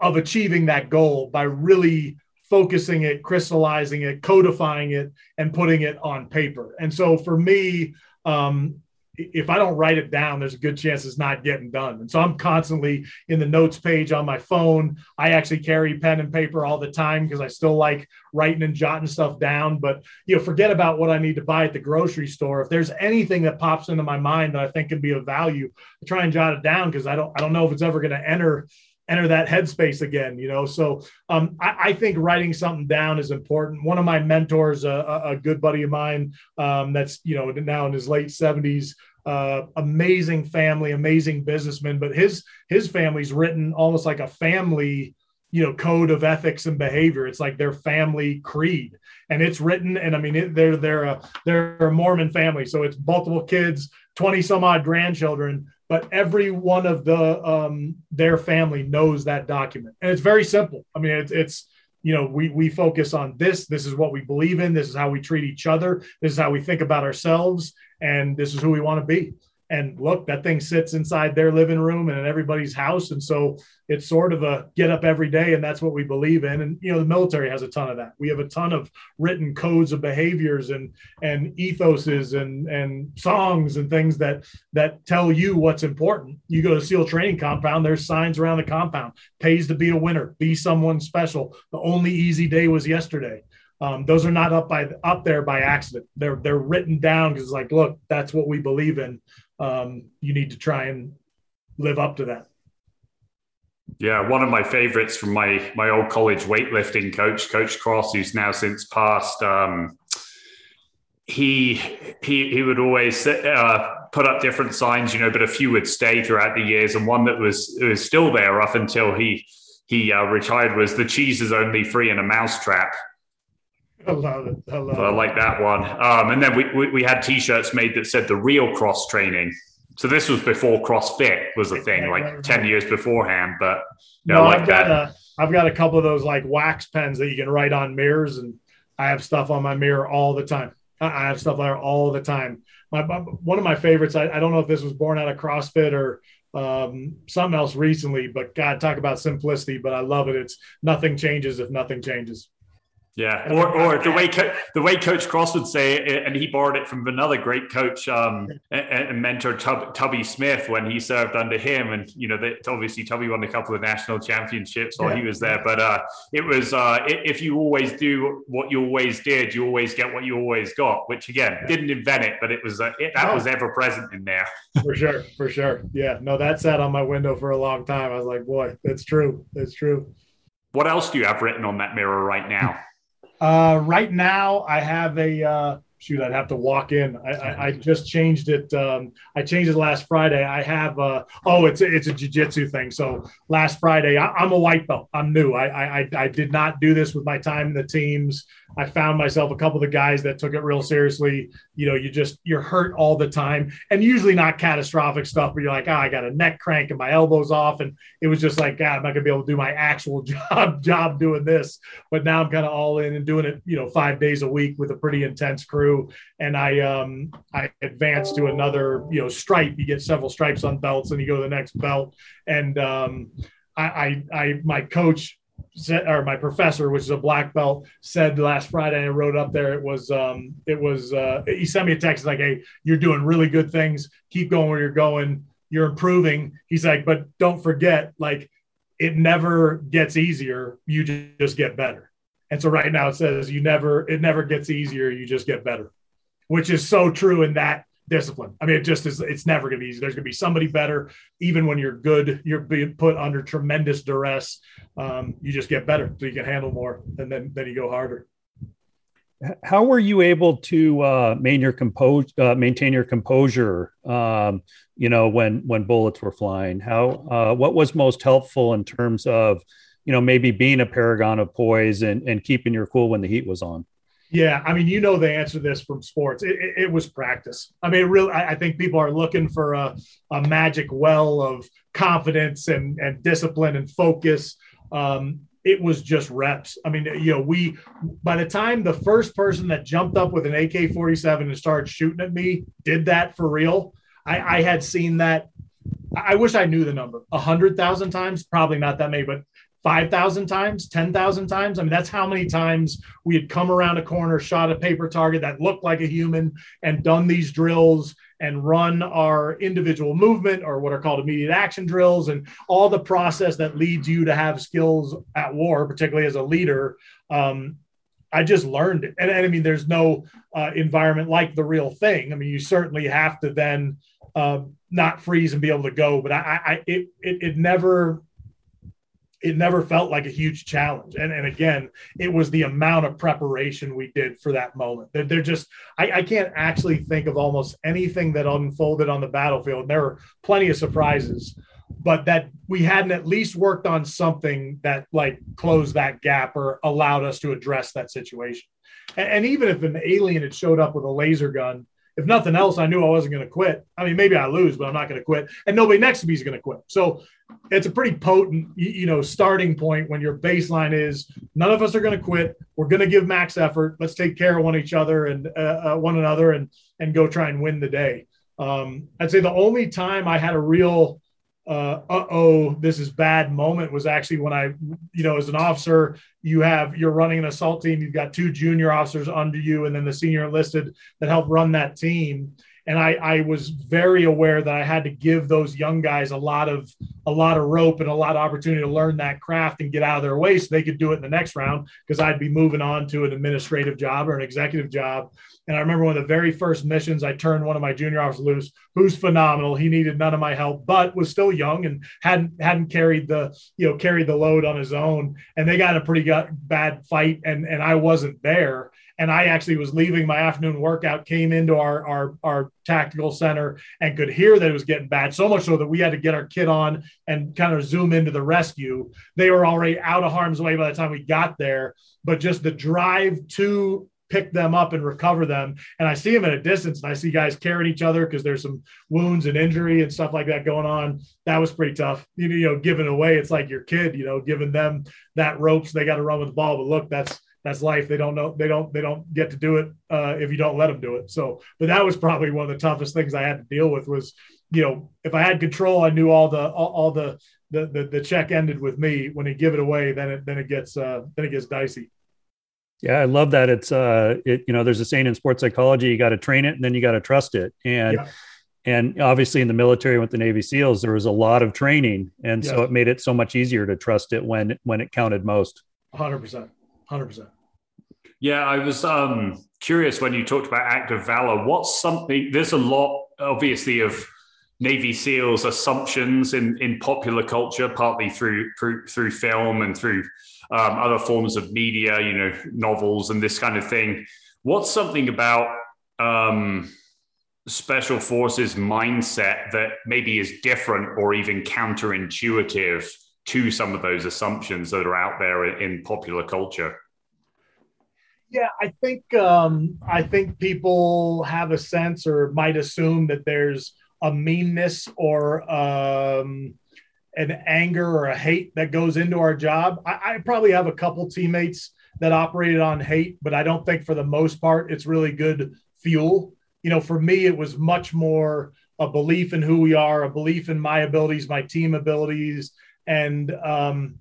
of achieving that goal by really focusing it, crystallizing it, codifying it, and putting it on paper. And so for me, um, if I don't write it down, there's a good chance it's not getting done. And so I'm constantly in the notes page on my phone. I actually carry pen and paper all the time because I still like writing and jotting stuff down. But you know, forget about what I need to buy at the grocery store. If there's anything that pops into my mind that I think can be of value, I try and jot it down because I don't I don't know if it's ever going to enter enter that headspace again you know so um, I, I, think writing something down is important one of my mentors a, a good buddy of mine um, that's you know now in his late 70s uh, amazing family amazing businessman but his his family's written almost like a family you know code of ethics and behavior it's like their family creed and it's written and i mean it, they're they're a they're a mormon family so it's multiple kids 20 some odd grandchildren but every one of the um, their family knows that document, and it's very simple. I mean, it's, it's you know, we we focus on this. This is what we believe in. This is how we treat each other. This is how we think about ourselves, and this is who we want to be. And look, that thing sits inside their living room and in everybody's house. And so it's sort of a get up every day. And that's what we believe in. And, you know, the military has a ton of that. We have a ton of written codes of behaviors and, and ethoses and, and songs and things that, that tell you what's important. You go to SEAL training compound, there's signs around the compound, pays to be a winner, be someone special. The only easy day was yesterday. Um, those are not up by up there by accident. They're they're written down because like, look, that's what we believe in um, you need to try and live up to that. Yeah, one of my favorites from my my old college weightlifting coach, Coach Cross, who's now since passed. Um, he he he would always uh, put up different signs, you know, but a few would stay throughout the years, and one that was was still there up until he he uh, retired was the cheese is only free in a mousetrap. [laughs] I love it. I, love so I like that one. Um, and then we, we, we had T-shirts made that said the real cross training. So this was before CrossFit was a thing, like ten years beforehand. But you know, no, like I've got that. A, I've got a couple of those like wax pens that you can write on mirrors, and I have stuff on my mirror all the time. I have stuff there all the time. My one of my favorites. I, I don't know if this was born out of CrossFit or um, something else recently, but God, talk about simplicity. But I love it. It's nothing changes if nothing changes. Yeah, or, or the way co- the way Coach Cross would say it, and he borrowed it from another great coach um, and, and, mentor Tub, Tubby Smith when he served under him, and you know, they, obviously Tubby won a couple of national championships while yeah. he was there. But uh, it was uh, if you always do what you always did, you always get what you always got. Which again, didn't invent it, but it was uh, it, that oh. was ever present in there. for sure, for sure. Yeah, no, that sat on my window for a long time. I was like, boy, that's true. That's true. What else do you have written on that mirror right now? Uh, right now, I have a uh, shoot. I'd have to walk in. I, I, I [laughs] just changed it. Um, I changed it last Friday. I have. Uh, oh, it's a, it's a jujitsu thing. So last Friday, I, am a white belt. I'm new. I, I I did not do this with my time in the teams. I found myself a couple of the guys that took it real seriously. You know, you just you're hurt all the time, and usually not catastrophic stuff, but you're like, oh, I got a neck crank and my elbows off, and it was just like, God, I'm not gonna be able to do my actual [laughs] job job doing this. But now I'm kind of all in and doing it, you know, five days a week with a pretty intense crew, and I um I advanced to another, you know, stripe. You get several stripes on belts, and you go to the next belt, and um. I, I, I, my coach said, or my professor, which is a black belt, said last Friday. I wrote up there. It was, um, it was. Uh, he sent me a text like, "Hey, you're doing really good things. Keep going where you're going. You're improving." He's like, "But don't forget, like, it never gets easier. You just get better." And so right now it says you never, it never gets easier. You just get better, which is so true in that discipline. I mean, it just is, it's never going to be easy. There's going to be somebody better. Even when you're good, you're being put under tremendous duress. Um, you just get better so you can handle more and then, then you go harder. How were you able to uh, maintain your compose, uh, maintain your composure? Um, you know, when when bullets were flying, how uh, what was most helpful in terms of, you know, maybe being a paragon of poise and, and keeping your cool when the heat was on? Yeah, I mean, you know the answer to this from sports. It, it, it was practice. I mean, really, I, I, think people are looking for a, a magic well of confidence and, and discipline and focus. Um, it was just reps. I mean, you know, we by the time the first person that jumped up with an AK 47 and started shooting at me did that for real, I, I had seen that. I wish I knew the number a hundred thousand times, probably not that many, but 5,000 times, 10,000 times. I mean, that's how many times we had come around a corner, shot a paper target that looked like a human, and done these drills and run our individual movement or what are called immediate action drills and all the process that leads you to have skills at war, particularly as a leader. Um, I just learned it. And, and, I mean, there's no uh, environment like the real thing. I mean, you certainly have to then uh, not freeze and be able to go, but I, I it, it, it never it never felt like a huge challenge. And, and again, it was the amount of preparation we did for that moment. They're, they're just, I, I, can't actually think of almost anything that unfolded on the battlefield. There were plenty of surprises, but that we hadn't at least worked on something that like closed that gap or allowed us to address that situation. And, and even if an alien had showed up with a laser gun if nothing else, I knew I wasn't going to quit. I mean, maybe I lose, but I'm not going to quit. And nobody next to me is going to quit. So it's a pretty potent, you know, starting point when your baseline is none of us are going to quit. We're going to give max effort. Let's take care of one each other and uh, uh, one another and and go try and win the day. Um, I'd say the only time I had a real uh oh this is bad moment was actually when i you know as an officer you have you're running an assault team you've got two junior officers under you and then the senior enlisted that help run that team and I, I was very aware that I had to give those young guys a lot of a lot of rope and a lot of opportunity to learn that craft and get out of their way so they could do it in the next round because I'd be moving on to an administrative job or an executive job. And I remember one of the very first missions, I turned one of my junior officers loose, who's phenomenal. He needed none of my help, but was still young and hadn't hadn't carried the you know carried the load on his own. And they got a pretty bad fight, and and I wasn't there and I actually was leaving my afternoon workout, came into our, our, our tactical center and could hear that it was getting bad. So much so that we had to get our kit on and kind of zoom into the rescue. They were already out of harm's way by the time we got there, but just the drive to pick them up and recover them. And I see them at a distance and I see guys carrying each other because there's some wounds and injury and stuff like that going on. That was pretty tough. You know, you know, giving away, it's like your kid, you know, giving them that ropes, they got to run with the ball. But look, that's that's life. They don't know. They don't. They don't get to do it uh, if you don't let them do it. So, but that was probably one of the toughest things I had to deal with. Was you know, if I had control, I knew all the all, all the, the, the the check ended with me. When you give it away, then it then it gets uh, then it gets dicey. Yeah, I love that. It's uh, it you know, there's a saying in sports psychology: you got to train it, and then you got to trust it. And yeah. and obviously, in the military with the Navy SEALs, there was a lot of training, and so it made it so much easier to trust it when when it counted most. Hundred percent. 100%. Yeah, I was um, curious when you talked about act of valor. What's something, there's a lot, obviously, of Navy SEALs assumptions in, in popular culture, partly through, through, through film and through um, other forms of media, you know, novels and this kind of thing. What's something about um, special forces mindset that maybe is different or even counterintuitive to some of those assumptions that are out there in popular culture? Yeah, I think um, I think people have a sense or might assume that there's a meanness or um, an anger or a hate that goes into our job. I, I probably have a couple teammates that operated on hate, but I don't think for the most part it's really good fuel. You know, for me, it was much more a belief in who we are, a belief in my abilities, my team abilities, and um,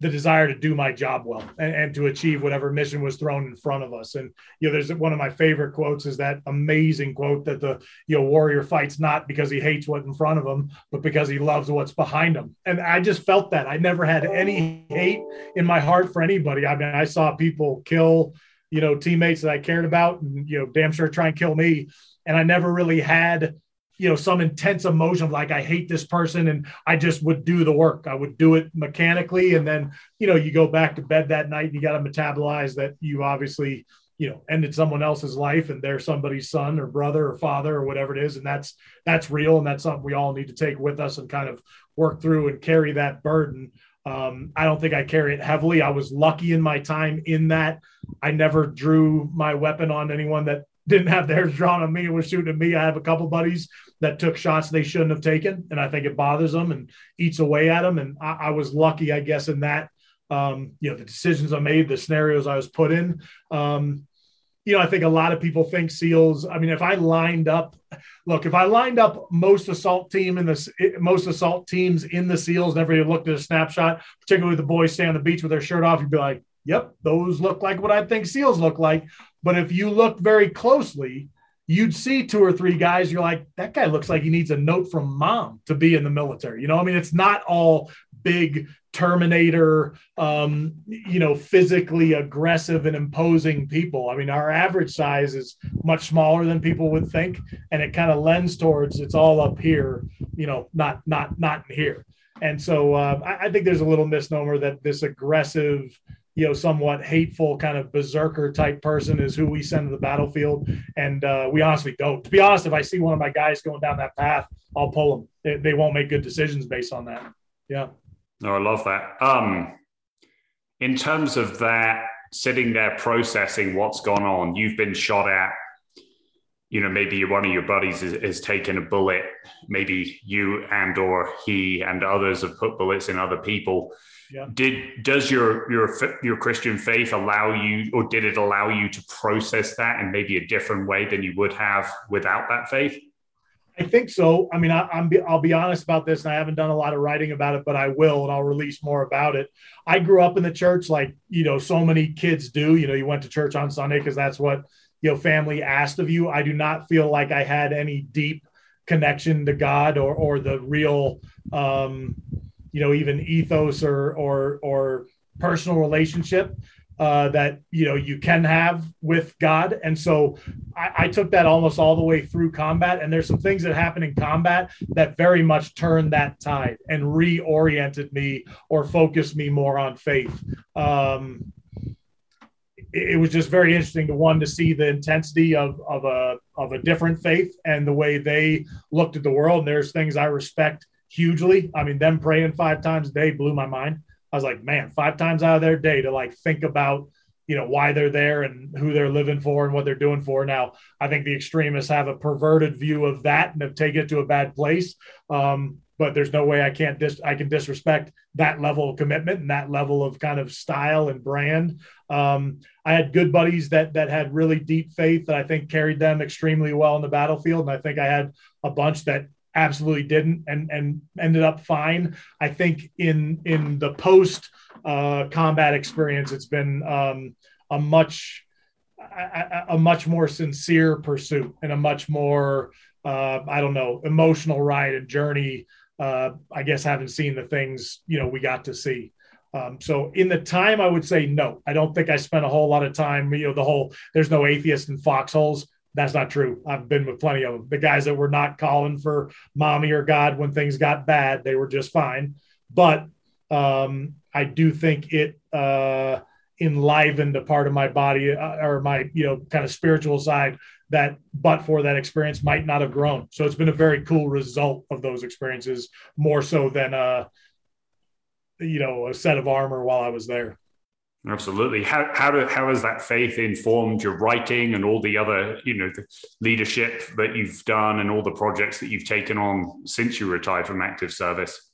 the desire to do my job well and, and, to achieve whatever mission was thrown in front of us. And you know, there's one of my favorite quotes is that amazing quote that the you know warrior fights not because he hates what's in front of him, but because he loves what's behind him. And I just felt that I never had any hate in my heart for anybody. I mean, I saw people kill you know teammates that I cared about, and you know, damn sure try and kill me. And I never really had you know some intense emotion of like i hate this person and i just would do the work. I would do it mechanically. And then you know you go back to bed that night and you got to metabolize that you obviously you know ended someone else's life and they're somebody's son or brother or father or whatever it is. And that's that's real. And that's something we all need to take with us and kind of work through and carry that burden. Um, I don't think I carry it heavily. I was lucky in my time in that. I never drew my weapon on anyone that didn't have theirs drawn on me and was shooting at me. I have a couple buddies that took shots they shouldn't have taken, and I think it bothers them and eats away at them. And I, I was lucky, I guess, in that. Um, you know, the decisions I made, the scenarios I was put in. Um, you know, I think a lot of people think SEALs. I mean, if I lined up, look, if I lined up most assault team in this, most assault teams in the SEALs, and everybody looked at a snapshot, particularly the boys stay on the beach with their shirt off, you'd be like, "Yep, those look like what I think SEALs look like." But if you look very closely, you'd see two or three guys. You're like, that guy looks like he needs a note from mom to be in the military. You know, I mean, it's not all big Terminator, um, you know, physically aggressive and imposing people. I mean, our average size is much smaller than people would think, and it kind of lends towards it's all up here, you know, not not not in here. And so uh, I, I think there's a little misnomer that this aggressive you know, somewhat hateful kind of berserker type person is who we send to the battlefield. And uh, we honestly don't. To be honest, if I see one of my guys going down that path, I'll pull them. They, they won't make good decisions based on that. Yeah. No, I love that. Um, in terms of that, sitting there processing what's gone on, you've been shot at. you know maybe one of your buddies is, is taking a bullet maybe you and or he and others have put bullets in other people yeah. did does your your your christian faith allow you or did it allow you to process that in maybe a different way than you would have without that faith I think so. I mean, I, am I'll be honest about this, and I haven't done a lot of writing about it, but I will, and I'll release more about it. I grew up in the church, like you know, so many kids do. You know, you went to church on Sunday because that's what you know family asked of you. I do not feel like I had any deep connection to God or or the real, um, you know, even ethos or or or personal relationship uh, that you know you can have with God. And so I, I, took that almost all the way through combat. And there's some things that happen in combat that very much turned that tide and reoriented me or focused me more on faith. Um, it, it was just very interesting to one to see the intensity of of a of a different faith and the way they looked at the world. And there's things I respect hugely. I mean, them praying five times a day blew my mind. I was like, man, five times out of their day to like think about, you know, why they're there and who they're living for and what they're doing for. Now, I think the extremists have a perverted view of that and have taken it to a bad place. Um, but there's no way I can't dis I can disrespect that level of commitment and that level of kind of style and brand. Um, I had good buddies that that had really deep faith that I think carried them extremely well in the battlefield, and I think I had a bunch that absolutely didn't and and ended up fine. I think in in the post uh, combat experience, it's been um, a much a, a, much more sincere pursuit and a much more uh, I don't know emotional ride and journey. Uh, I guess having seen the things you know we got to see. Um, so in the time, I would say no. I don't think I spent a whole lot of time. You know, the whole there's no atheist in foxholes that's not true. I've been with plenty of them. The guys that were not calling for mommy or God when things got bad, they were just fine. But um, I do think it uh, enlivened a part of my body uh, or my, you know, kind of spiritual side that, but for that experience, might not have grown. So it's been a very cool result of those experiences, more so than a, uh, you know, a set of armor while I was there. Absolutely. How how do, how has that faith informed your writing and all the other you know the leadership that you've done and all the projects that you've taken on since you retired from active service?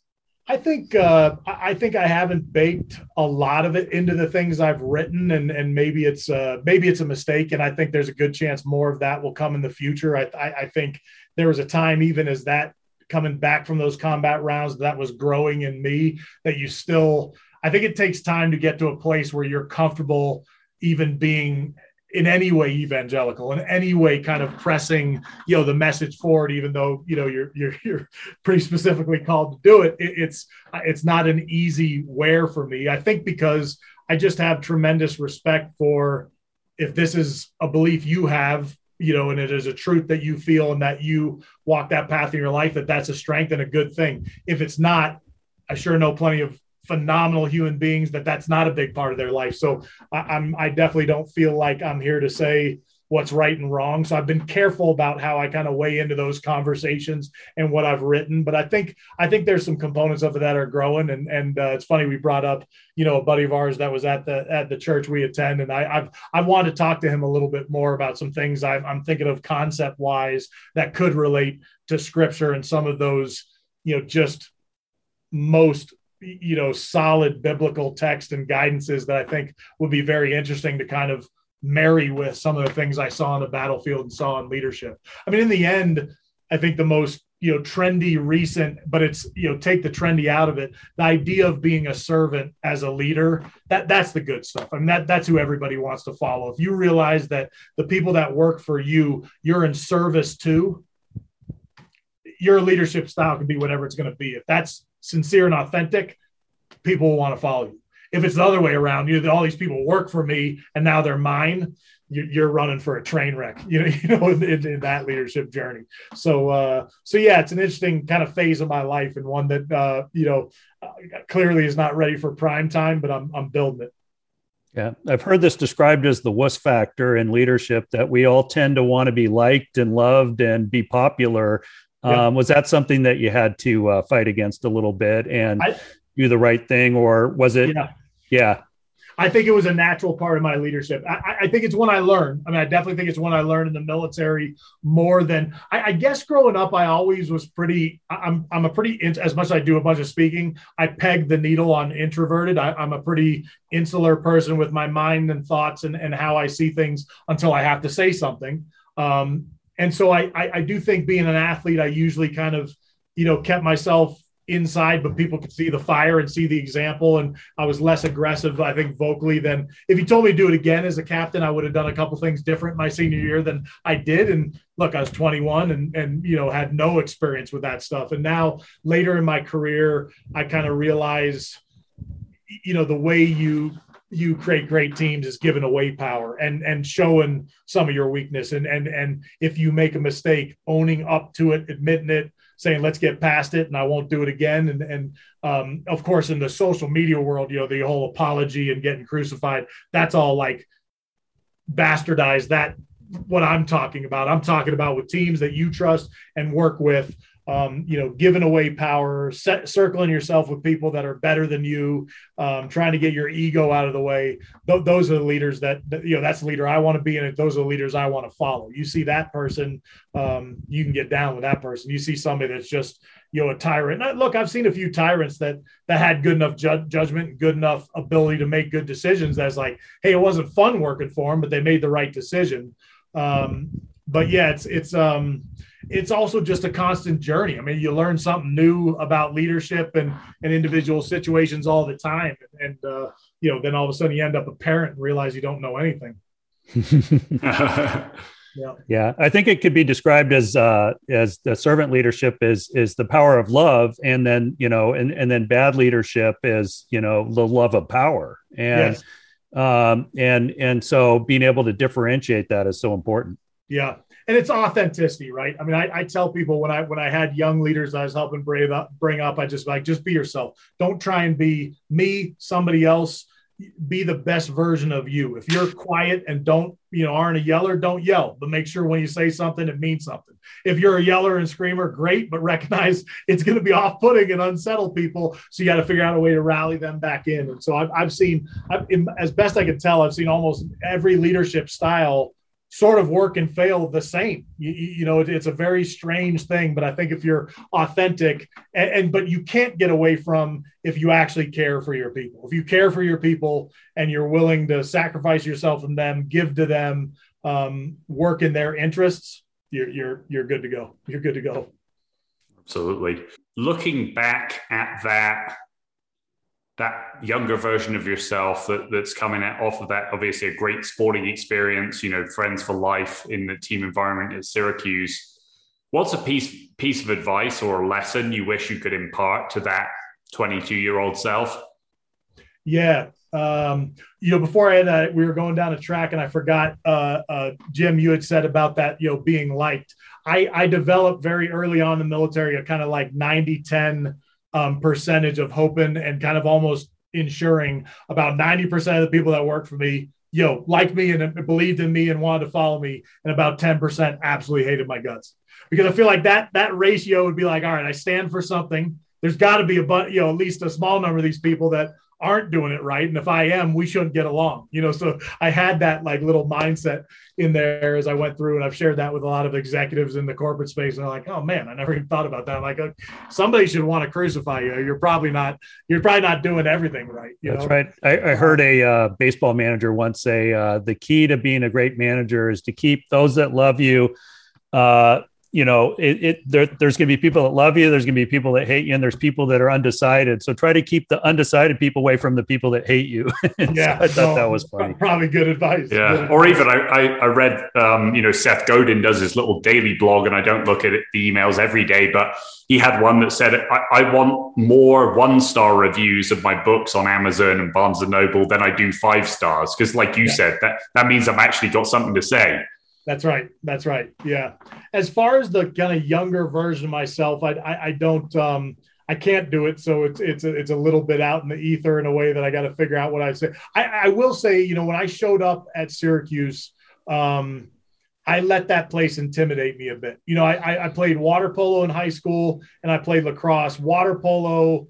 I think uh, I think I haven't baked a lot of it into the things I've written, and and maybe it's uh, maybe it's a mistake, and I think there's a good chance more of that will come in the future. I, I, I think there was a time even as that coming back from those combat rounds that was growing in me that you still I think it takes time to get to a place where you're comfortable even being in any way evangelical in any way kind of pressing you know the message forward even though you know you're you're, you're pretty specifically called to do it. it it's it's not an easy wear for me i think because i just have tremendous respect for if this is a belief you have you know and it is a truth that you feel and that you walk that path in your life that that's a strength and a good thing if it's not i sure know plenty of phenomenal human beings that that's not a big part of their life. So I, am I definitely don't feel like I'm here to say what's right and wrong. So I've been careful about how I kind of weigh into those conversations and what I've written. But I think I think there's some components of it that are growing. And and uh, it's funny we brought up you know a buddy of ours that was at the at the church we attend, and I I've I want to talk to him a little bit more about some things I'm, I'm thinking of concept wise that could relate to scripture and some of those you know just most you know solid biblical text and guidances that I think would be very interesting to kind of marry with some of the things I saw on the battlefield and saw in leadership. I mean, in the end, I think the most you know trendy recent but it's you know take the trendy out of it the idea of being a servant as a leader that that's the good stuff. I mean that that's who everybody wants to follow. If you realize that the people that work for you you're in service to your leadership style can be whatever it's going to be. If that's sincere and authentic, people will want to follow you. If it's the other way around, you know, all these people work for me and now they're mine. You're running for a train wreck, [laughs] you know, you know, in, in that leadership journey. So, uh, so yeah, it's an interesting kind of phase of my life and one that, uh, you know, uh, clearly is not ready for prime time, but I'm, I'm building it. Yeah, I've heard this described as the wuss factor in leadership that we all tend to want to be liked and loved and be popular, yeah. Um, was that something that you had to uh, fight against a little bit and I, do the right thing, or was it? Yeah. yeah. I think it was a natural part of my leadership. I, I, think it's one I learned. I mean, I definitely think it's one I learned in the military more than I, I guess growing up. I always was pretty. I'm I'm a pretty as much as I do a bunch of speaking. I peg the needle on introverted. I, I'm a pretty insular person with my mind and thoughts and and how I see things until I have to say something. Um, and so I, I I do think being an athlete, I usually kind of you know kept myself inside, but people could see the fire and see the example. And I was less aggressive, I think, vocally than if you told me to do it again as a captain, I would have done a couple things different my senior year than I did. And look, I was 21 and and you know had no experience with that stuff. And now later in my career, I kind of realize, you know, the way you you create great teams is giving away power and and showing some of your weakness and and and if you make a mistake owning up to it admitting it saying let's get past it and I won't do it again. And and um, of course in the social media world, you know, the whole apology and getting crucified, that's all like bastardized. That what I'm talking about. I'm talking about with teams that you trust and work with um, you know, giving away power, set, circling yourself with people that are better than you, um, trying to get your ego out of the way. Th- those are the leaders that, you know, that's the leader I want to be, and those are the leaders I want to follow. You see that person, um, you can get down with that person. You see somebody that's just, you know, a tyrant. Now, look, I've seen a few tyrants that that had good enough ju- judgment, good enough ability to make good decisions. That's like, hey, it wasn't fun working for them, but they made the right decision. Um, but yeah, it's it's um it's also just a constant journey. I mean, you learn something new about leadership and, and individual situations all the time. And, uh, you know, then all of a sudden you end up a parent and realize you don't know anything. [laughs] yeah. yeah, I think it could be described as uh, as the servant leadership is is the power of love, and then you know, and and then bad leadership is you know the love of power, and yes. um, and and so being able to differentiate that is so important. Yeah, and it's authenticity, right? I mean, I, I, tell people when I when I had young leaders I was helping bring up, bring up, I just like just be yourself. Don't try and be me, somebody else. Be the best version of you. If you're quiet and don't, you know, aren't a yeller, don't yell. But make sure when you say something, it means something. If you're a yeller and screamer, great, but recognize [laughs] it's going to be off-putting and unsettle people. So you got to figure out a way to rally them back in. And so I've, I've seen, I've, as best I can tell, I've seen almost every leadership style sort of work and fail the same. You, you know, it, it's a very strange thing, but I think if you're authentic and, and, but you can't get away from if you actually care for your people. If you care for your people and you're willing to sacrifice yourself and them, give to them, um, work in their interests, you're you're you're good to go. You're good to go. Absolutely. Looking back at that that younger version of yourself that, that's coming off of that obviously a great sporting experience you know friends for life in the team environment at syracuse. What's a piece piece of advice or a lesson you wish you could impart to that 22 year old self? Yeah um, you know before i had that we were going down a track and i forgot uh, uh, jim you had said about that you know being liked. I i developed very early on in the military a kind of like 90 10 um, percentage of hoping and kind of almost ensuring about 90% of the people that work for me, know, liked me and believed in me and wanted to follow me. And about 10% absolutely hated my guts because I feel like that, that ratio would be like, all right, I stand for something. There's got to be a, but you know, at least a small number of these people that aren't doing it right. And if i am we shouldn't get along you know? So i had that like little mindset in there as i went through and i've shared that with a lot of executives in the corporate space and they're like oh man i never even thought about that. I'm like uh, somebody should want to crucify you. You're probably not you're probably not doing everything right that's know? right. I, I, heard a uh, baseball manager once say uh, the key to being a great manager is to keep those that love you uh, you know, it, it there, there's going to be people that love you. There's going to be people that hate you, and there's people that are undecided. So try to keep the undecided people away from the people that hate you. yeah, [laughs] so I thought that was funny. [laughs] Probably good advice. Yeah, good or even I, I, I read, um, you know, Seth Godin does his little daily blog, and I don't look at it, the emails every day, but he had one that said, I, I want more one star reviews of my books on Amazon and Barnes and Noble than I do five stars, because like you yeah. said, that that means I've actually got something to say. That's right. That's right. Yeah. As far as the kind of younger version of myself, I, I, I don't, um, I can't do it. So it's, it's, a, it's a little bit out in the ether in a way that I got to figure out what I say. I, I will say, you know, when I showed up at Syracuse, um, I let that place intimidate me a bit. You know, I, I played water polo in high school and I played lacrosse. Water polo,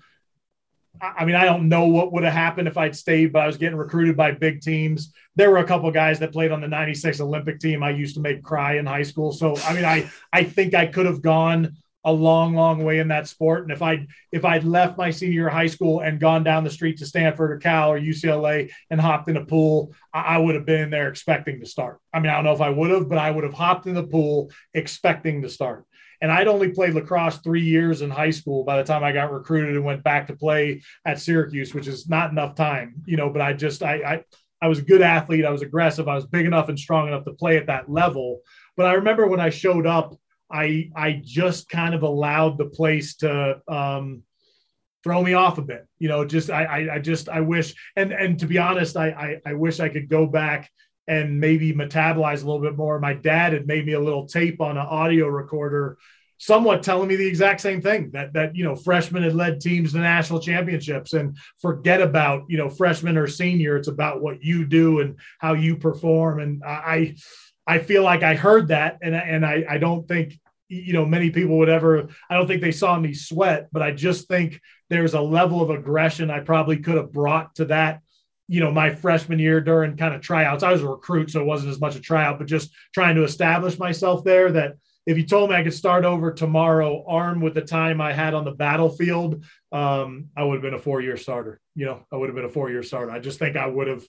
I mean, I don't know what would have happened if I'd stayed, but I was getting recruited by big teams. There were a couple guys that played on the 96 Olympic team I used to make cry in high school. So, I mean, I, I think I could have gone a long, long way in that sport. And if I if I'd left my senior high school and gone down the street to Stanford or Cal or UCLA and hopped in a pool, I, I would have been there expecting to start. I mean, I don't know if I would have, but I would have hopped in the pool expecting to start. And I'd only played lacrosse three years in high school by the time I got recruited and went back to play at Syracuse, which is not enough time, you know. But I just I I, I was a good athlete. I was aggressive. I was big enough and strong enough to play at that level. But I remember when I showed up I I just kind of allowed the place to um, throw me off a bit. You know, just I, I, I just I wish and and to be honest, I, I I wish I could go back and maybe metabolize a little bit more. My dad had made me a little tape on an audio recorder, somewhat telling me the exact same thing that that you know freshmen had led teams to national championships and forget about you know freshman or senior. It's about what you do and how you perform. And I I feel like I heard that, and and I I don't think you know many people would ever. I don't think they saw me sweat, but I just think there's a level of aggression I probably could have brought to that. You know, my freshman year during kind of tryouts, I was a recruit, so it wasn't as much a tryout, but just trying to establish myself there. That if you told me I could start over tomorrow, armed with the time I had on the battlefield, um, I would have been a four year starter. You know, I would have been a four year starter. I just think I would have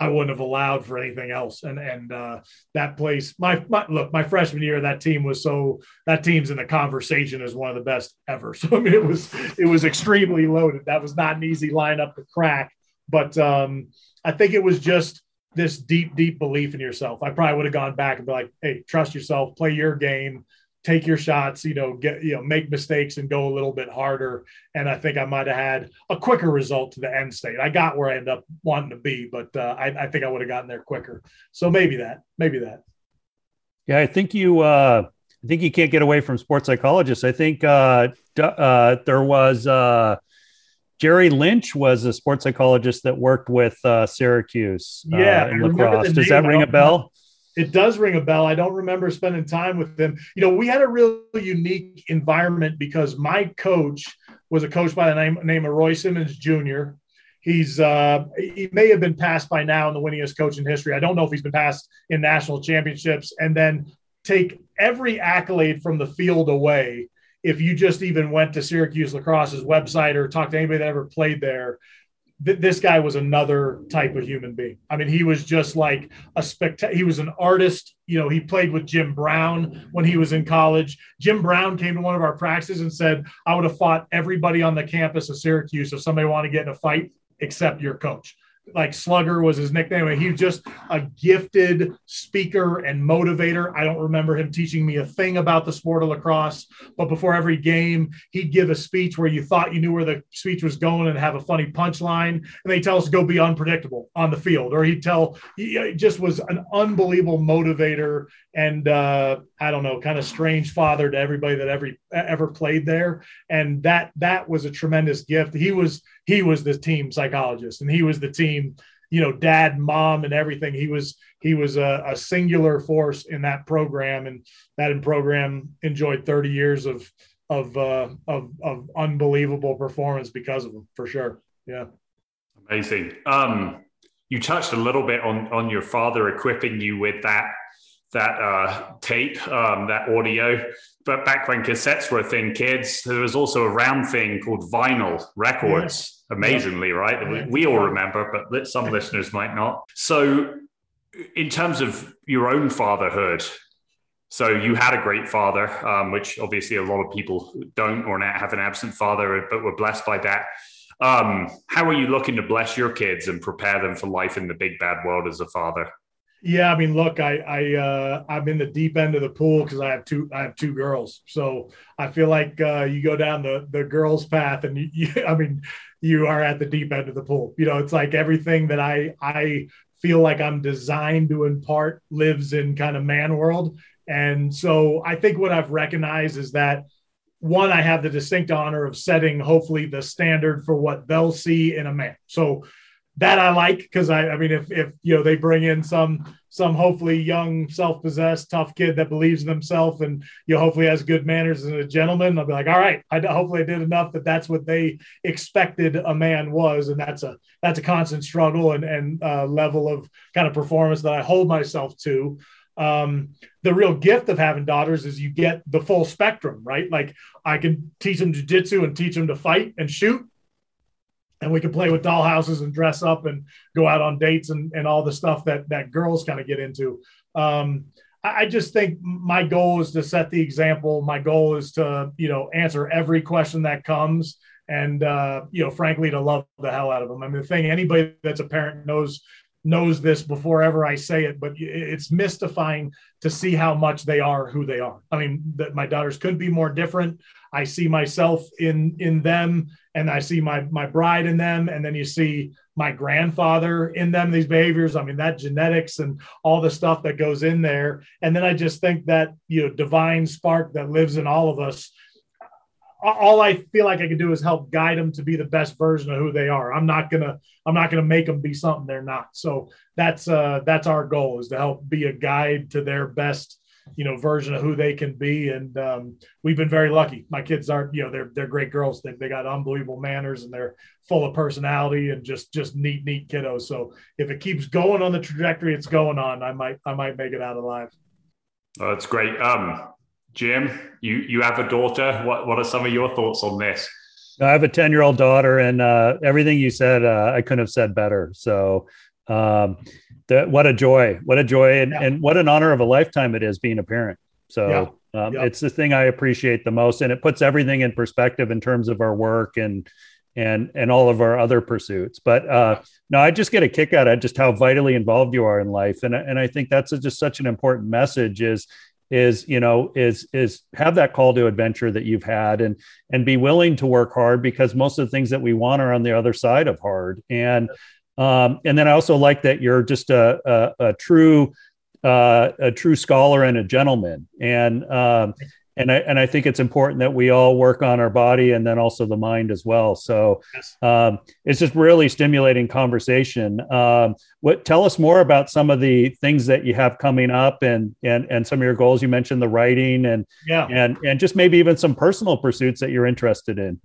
I wouldn't have allowed for anything else. And and uh, that place, my, my, look, my freshman year, that team was so that team's in the conversation as one of the best ever. [laughs] So I mean, it was it was extremely loaded. That was not an easy lineup to crack, but um, I think it was just this deep, deep belief in yourself. I probably would have gone back and be like, "Hey, trust yourself, play your game." take your shots, you know, get, you know, make mistakes and go a little bit harder. And I think I might have had a quicker result to the end state. I got where I ended up wanting to be, but uh, I, I, think I would have gotten there quicker. So maybe that, maybe that. Yeah, I think you, uh, I think you can't get away from sports psychologists. I think uh, uh, there was uh, Jerry Lynch was a sports psychologist that worked with uh, Syracuse. Uh, yeah, in lacrosse. Does that ring a bell? it does ring a bell. I don't remember spending time with him. You know, we had a real unique environment because my coach was a coach by the name, name of Roy Simmons Jr. He's uh, he may have been passed by now in the winningest coach in history. I don't know if he's been passed in national championships. And then take every accolade from the field away. If you just even went to Syracuse Lacrosse's website or talked to anybody that ever played there, th- this guy was another type of human being. I mean, he was just like a spectacular. He was an artist. You know, he played with Jim Brown when he was in college. Jim Brown came to one of our practices and said, "I would have fought everybody on the campus of Syracuse if somebody wanted to get in a fight, except your coach." Like Slugger was his nickname. He was just a gifted speaker and motivator. I don't remember him teaching me a thing about the sport of lacrosse, but before every game, he'd give a speech where you thought you knew where the speech was going and have a funny punchline. And they tell us to go be unpredictable on the field, or he'd tell, he just was an unbelievable motivator and uh, I don't know, kind of strange father to everybody that every ever played there. And that that was a tremendous gift. He was he was the team psychologist, and he was the team, you know, dad, mom, and everything. He was he was a, a singular force in that program, and that program enjoyed 30 years of of uh, of of unbelievable performance because of him, for sure. Yeah, amazing. Um, you touched a little bit on on your father equipping you with that that uh, tape, um, that audio. But back when cassettes were a thing, kids, there was also a round thing called vinyl records. Yeah. Amazingly, yeah. right? We, we all remember, but some listeners might not. So, in terms of your own fatherhood, so you had a great father, um, which obviously a lot of people don't or not have an absent father, but were blessed by that. Um, how are you looking to bless your kids and prepare them for life in the big bad world as a father? Yeah, I mean, look, I I uh, I'm in the deep end of the pool because I have two I have two girls, so I feel like uh, you go down the the girls' path, and you, [laughs] you, I mean, you are at the deep end of the pool. You know, it's like everything that I I feel like I'm designed to impart lives in kind of man world, and so I think what I've recognized is that one, I have the distinct honor of setting hopefully the standard for what they'll see in a man. So that I like because I, I mean, if if you know they bring in some some hopefully young, self-possessed, tough kid that believes in himself and you know, hopefully has good manners and a gentleman. I'll be like, all right, I hopefully I did enough that that's what they expected a man was, and that's a that's a constant struggle and and uh, level of kind of performance that I hold myself to. Um, the real gift of having daughters is you get the full spectrum, right? Like I can teach them jujitsu and teach them to fight and shoot, and we can play with dollhouses and dress up and go out on dates and, and all the stuff that that girls kind of get into. Um, I, I just think my goal is to set the example. My goal is to you know answer every question that comes, and uh, you know frankly to love the hell out of them. I mean, the thing anybody that's a parent knows knows this before ever I say it, but it's mystifying to see how much they are who they are. I mean, that my daughters couldn't be more different. I see myself in in them, and I see my my bride in them, and then you see my grandfather in them. These behaviors. I mean, that genetics and all the stuff that goes in there, and then I just think that you know divine spark that lives in all of us all I feel like I can do is help guide them to be the best version of who they are. I'm not gonna I'm not gonna make them be something they're not. So that's uh that's our goal is to help be a guide to their best you know version of who they can be and um, we've been very lucky my kids are you know they're they're great girls they, they got unbelievable manners and they're full of personality and just just neat neat kiddos so if it keeps going on the trajectory it's going on i might i might make it out alive oh, that's great um Jim, you you have a daughter. What what are some of your thoughts on this? I have a ten year old daughter, and uh, everything you said, uh, I couldn't have said better. So, um, the, what a joy! What a joy, and, yeah. and what an honor of a lifetime it is being a parent. So. Yeah. Um, It's the thing I appreciate the most, and it puts everything in perspective in terms of our work and and and all of our other pursuits. But uh, no, I just get a kick out of just how vitally involved you are in life, and and I think that's a, just such an important message. Is is you know is is have that call to adventure that you've had and and be willing to work hard because most of the things that we want are on the other side of hard and um, and then I also like that you're just a, a, a true uh, a true scholar and a gentleman and um, and I and I think it's important that we all work on our body and then also the mind as well. So um, it's just really stimulating conversation. Um, what tell us more about some of the things that you have coming up and and and some of your goals. You mentioned the writing and yeah and and just maybe even some personal pursuits that you're interested in.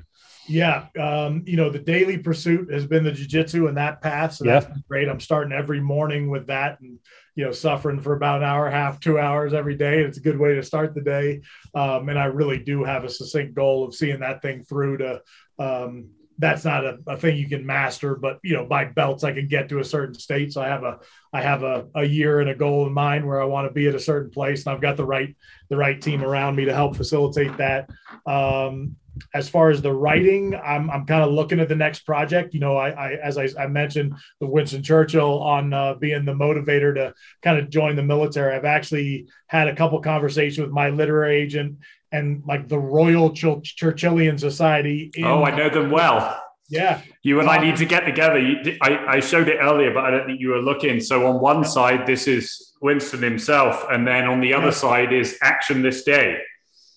Yeah, um, you know the daily pursuit has been the jujitsu and that path. So yeah. that's great. I'm starting every morning with that and you know suffering for about an hour half two hours every day it's a good way to start the day um, and i really do have a succinct goal of seeing that thing through to um, that's not a, a, thing you can master but you know by belts i can get to a certain state so i have a i have a, a year and a goal in mind where i want to be at a certain place and i've got the right the right team around me to help facilitate that um, as far as the writing, I'm, I'm kind of looking at the next project. You know, I, I as I, I, mentioned the Winston Churchill on uh, being the motivator to kind of join the military. I've actually had a couple conversations with my literary agent and like the Royal Ch- Churchillian Society. In, oh, I know them well. Yeah. You and um, I need to get together. You, I, I showed it earlier, but I don't think you were looking. So on one side, this is Winston himself, and then on the other yeah. side is Action This Day.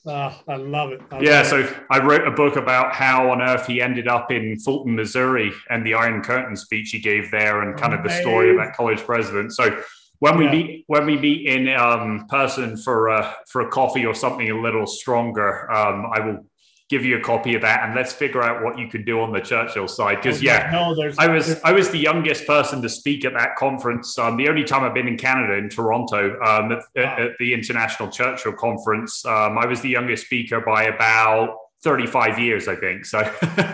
Oh, I love it. I yeah, love so it. I wrote a book about how on earth he ended up in Fulton, Missouri, and the Iron Curtain speech he gave there, and kind of the story of that college president. So when we yeah. meet when we meet in um, person for uh, for a coffee or something a little stronger, um, I will give you a copy of that and let's figure out what you can do on the Churchill side. Because yeah, no, I was I was the youngest person to speak at that conference. Um, the only time I've been in Canada in Toronto um, at, wow. at, the International Churchill Conference. Um, I was the youngest speaker by about 35 years, I think. So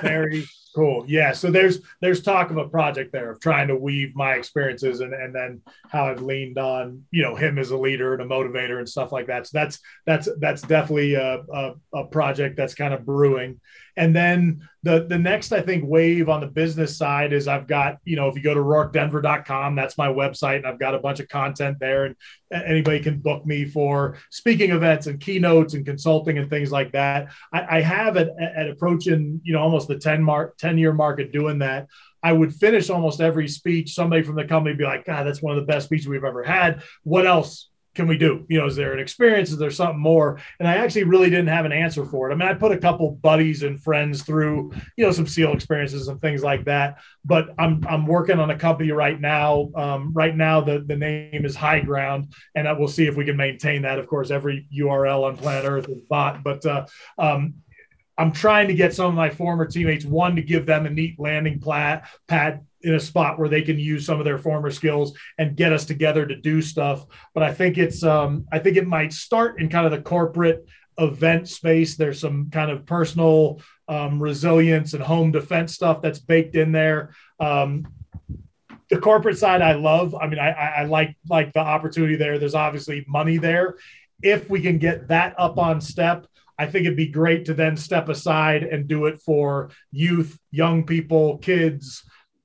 very [laughs] Cool. Yeah. So there's there's talk of a project there of trying to weave my experiences and and then how I've leaned on you know him as a leader and a motivator and stuff like that. So that's that's that's definitely a a, a project that's kind of brewing. And then the the next I think wave on the business side is I've got you know if you go to rorkedenver.com that's my website and I've got a bunch of content there and anybody can book me for speaking events and keynotes and consulting and things like that. I, I have at, approaching you know almost the 10 mark 10 year mark of doing that. I would finish almost every speech. Somebody from the company be like, God, that's one of the best speeches we've ever had. What else can we do? You know, is there an experience? Is there something more? And I actually really didn't have an answer for it. I mean, I put a couple buddies and friends through, you know, some SEAL experiences and things like that. But I'm I'm working on a company right now. Um, right now, the the name is High Ground, and we'll see if we can maintain that. Of course, every URL on planet Earth is bought, but uh, um, I'm trying to get some of my former teammates one to give them a neat landing plat, pad in a spot where they can use some of their former skills and get us together to do stuff. But I think it's um, I think it might start in kind of the corporate event space. There's some kind of personal um, resilience and home defense stuff that's baked in there. Um, the corporate side I love. I mean, I, I like like the opportunity there. There's obviously money there. If we can get that up on step, I think it'd be great to then step aside and do it for youth, young people, kids,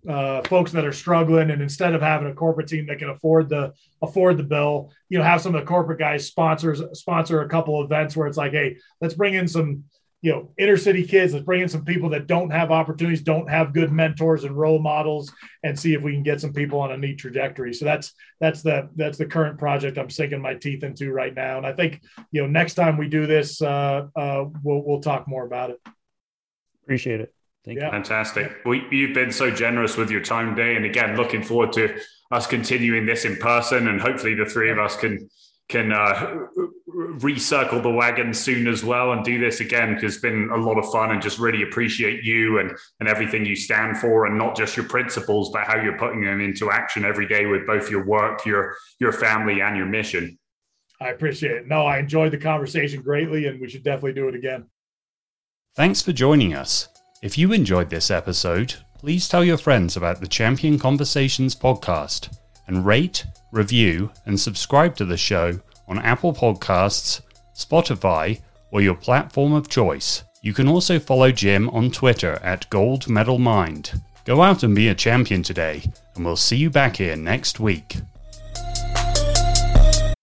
uh, folks that are struggling, and instead of having a corporate team that can afford the afford the bill, you know, have some of the corporate guys sponsors sponsor a couple events where it's like, hey, let's bring in some you know inner city kids let's bring in some people that don't have opportunities don't have good mentors and role models and see if we can get some people on a neat trajectory so that's that's the that's the current project i'm sinking my teeth into right now and i think you know next time we do this uh, uh, we'll we'll talk more about it appreciate it Thank yeah. you. Fantastic. Well, you've been so generous with your time today. And again, looking forward to us continuing this in person. And hopefully the three of us can can uh, recircle the wagon soon as well and do this again because it's been a lot of fun and just really appreciate you and, and everything you stand for and not just your principles but how you're putting them into action every day with both your work your your family and your mission. I appreciate it. No i enjoyed the conversation greatly and we should definitely do it again. Thanks for joining us. If you enjoyed this episode please tell your friends about the champion conversations podcast and rate, review, and subscribe to the show on Apple Podcasts, Spotify, or your platform of choice. You can also follow Jim on Twitter at Gold Medal Mind. Go out and be a champion today, and we'll see you back here next week.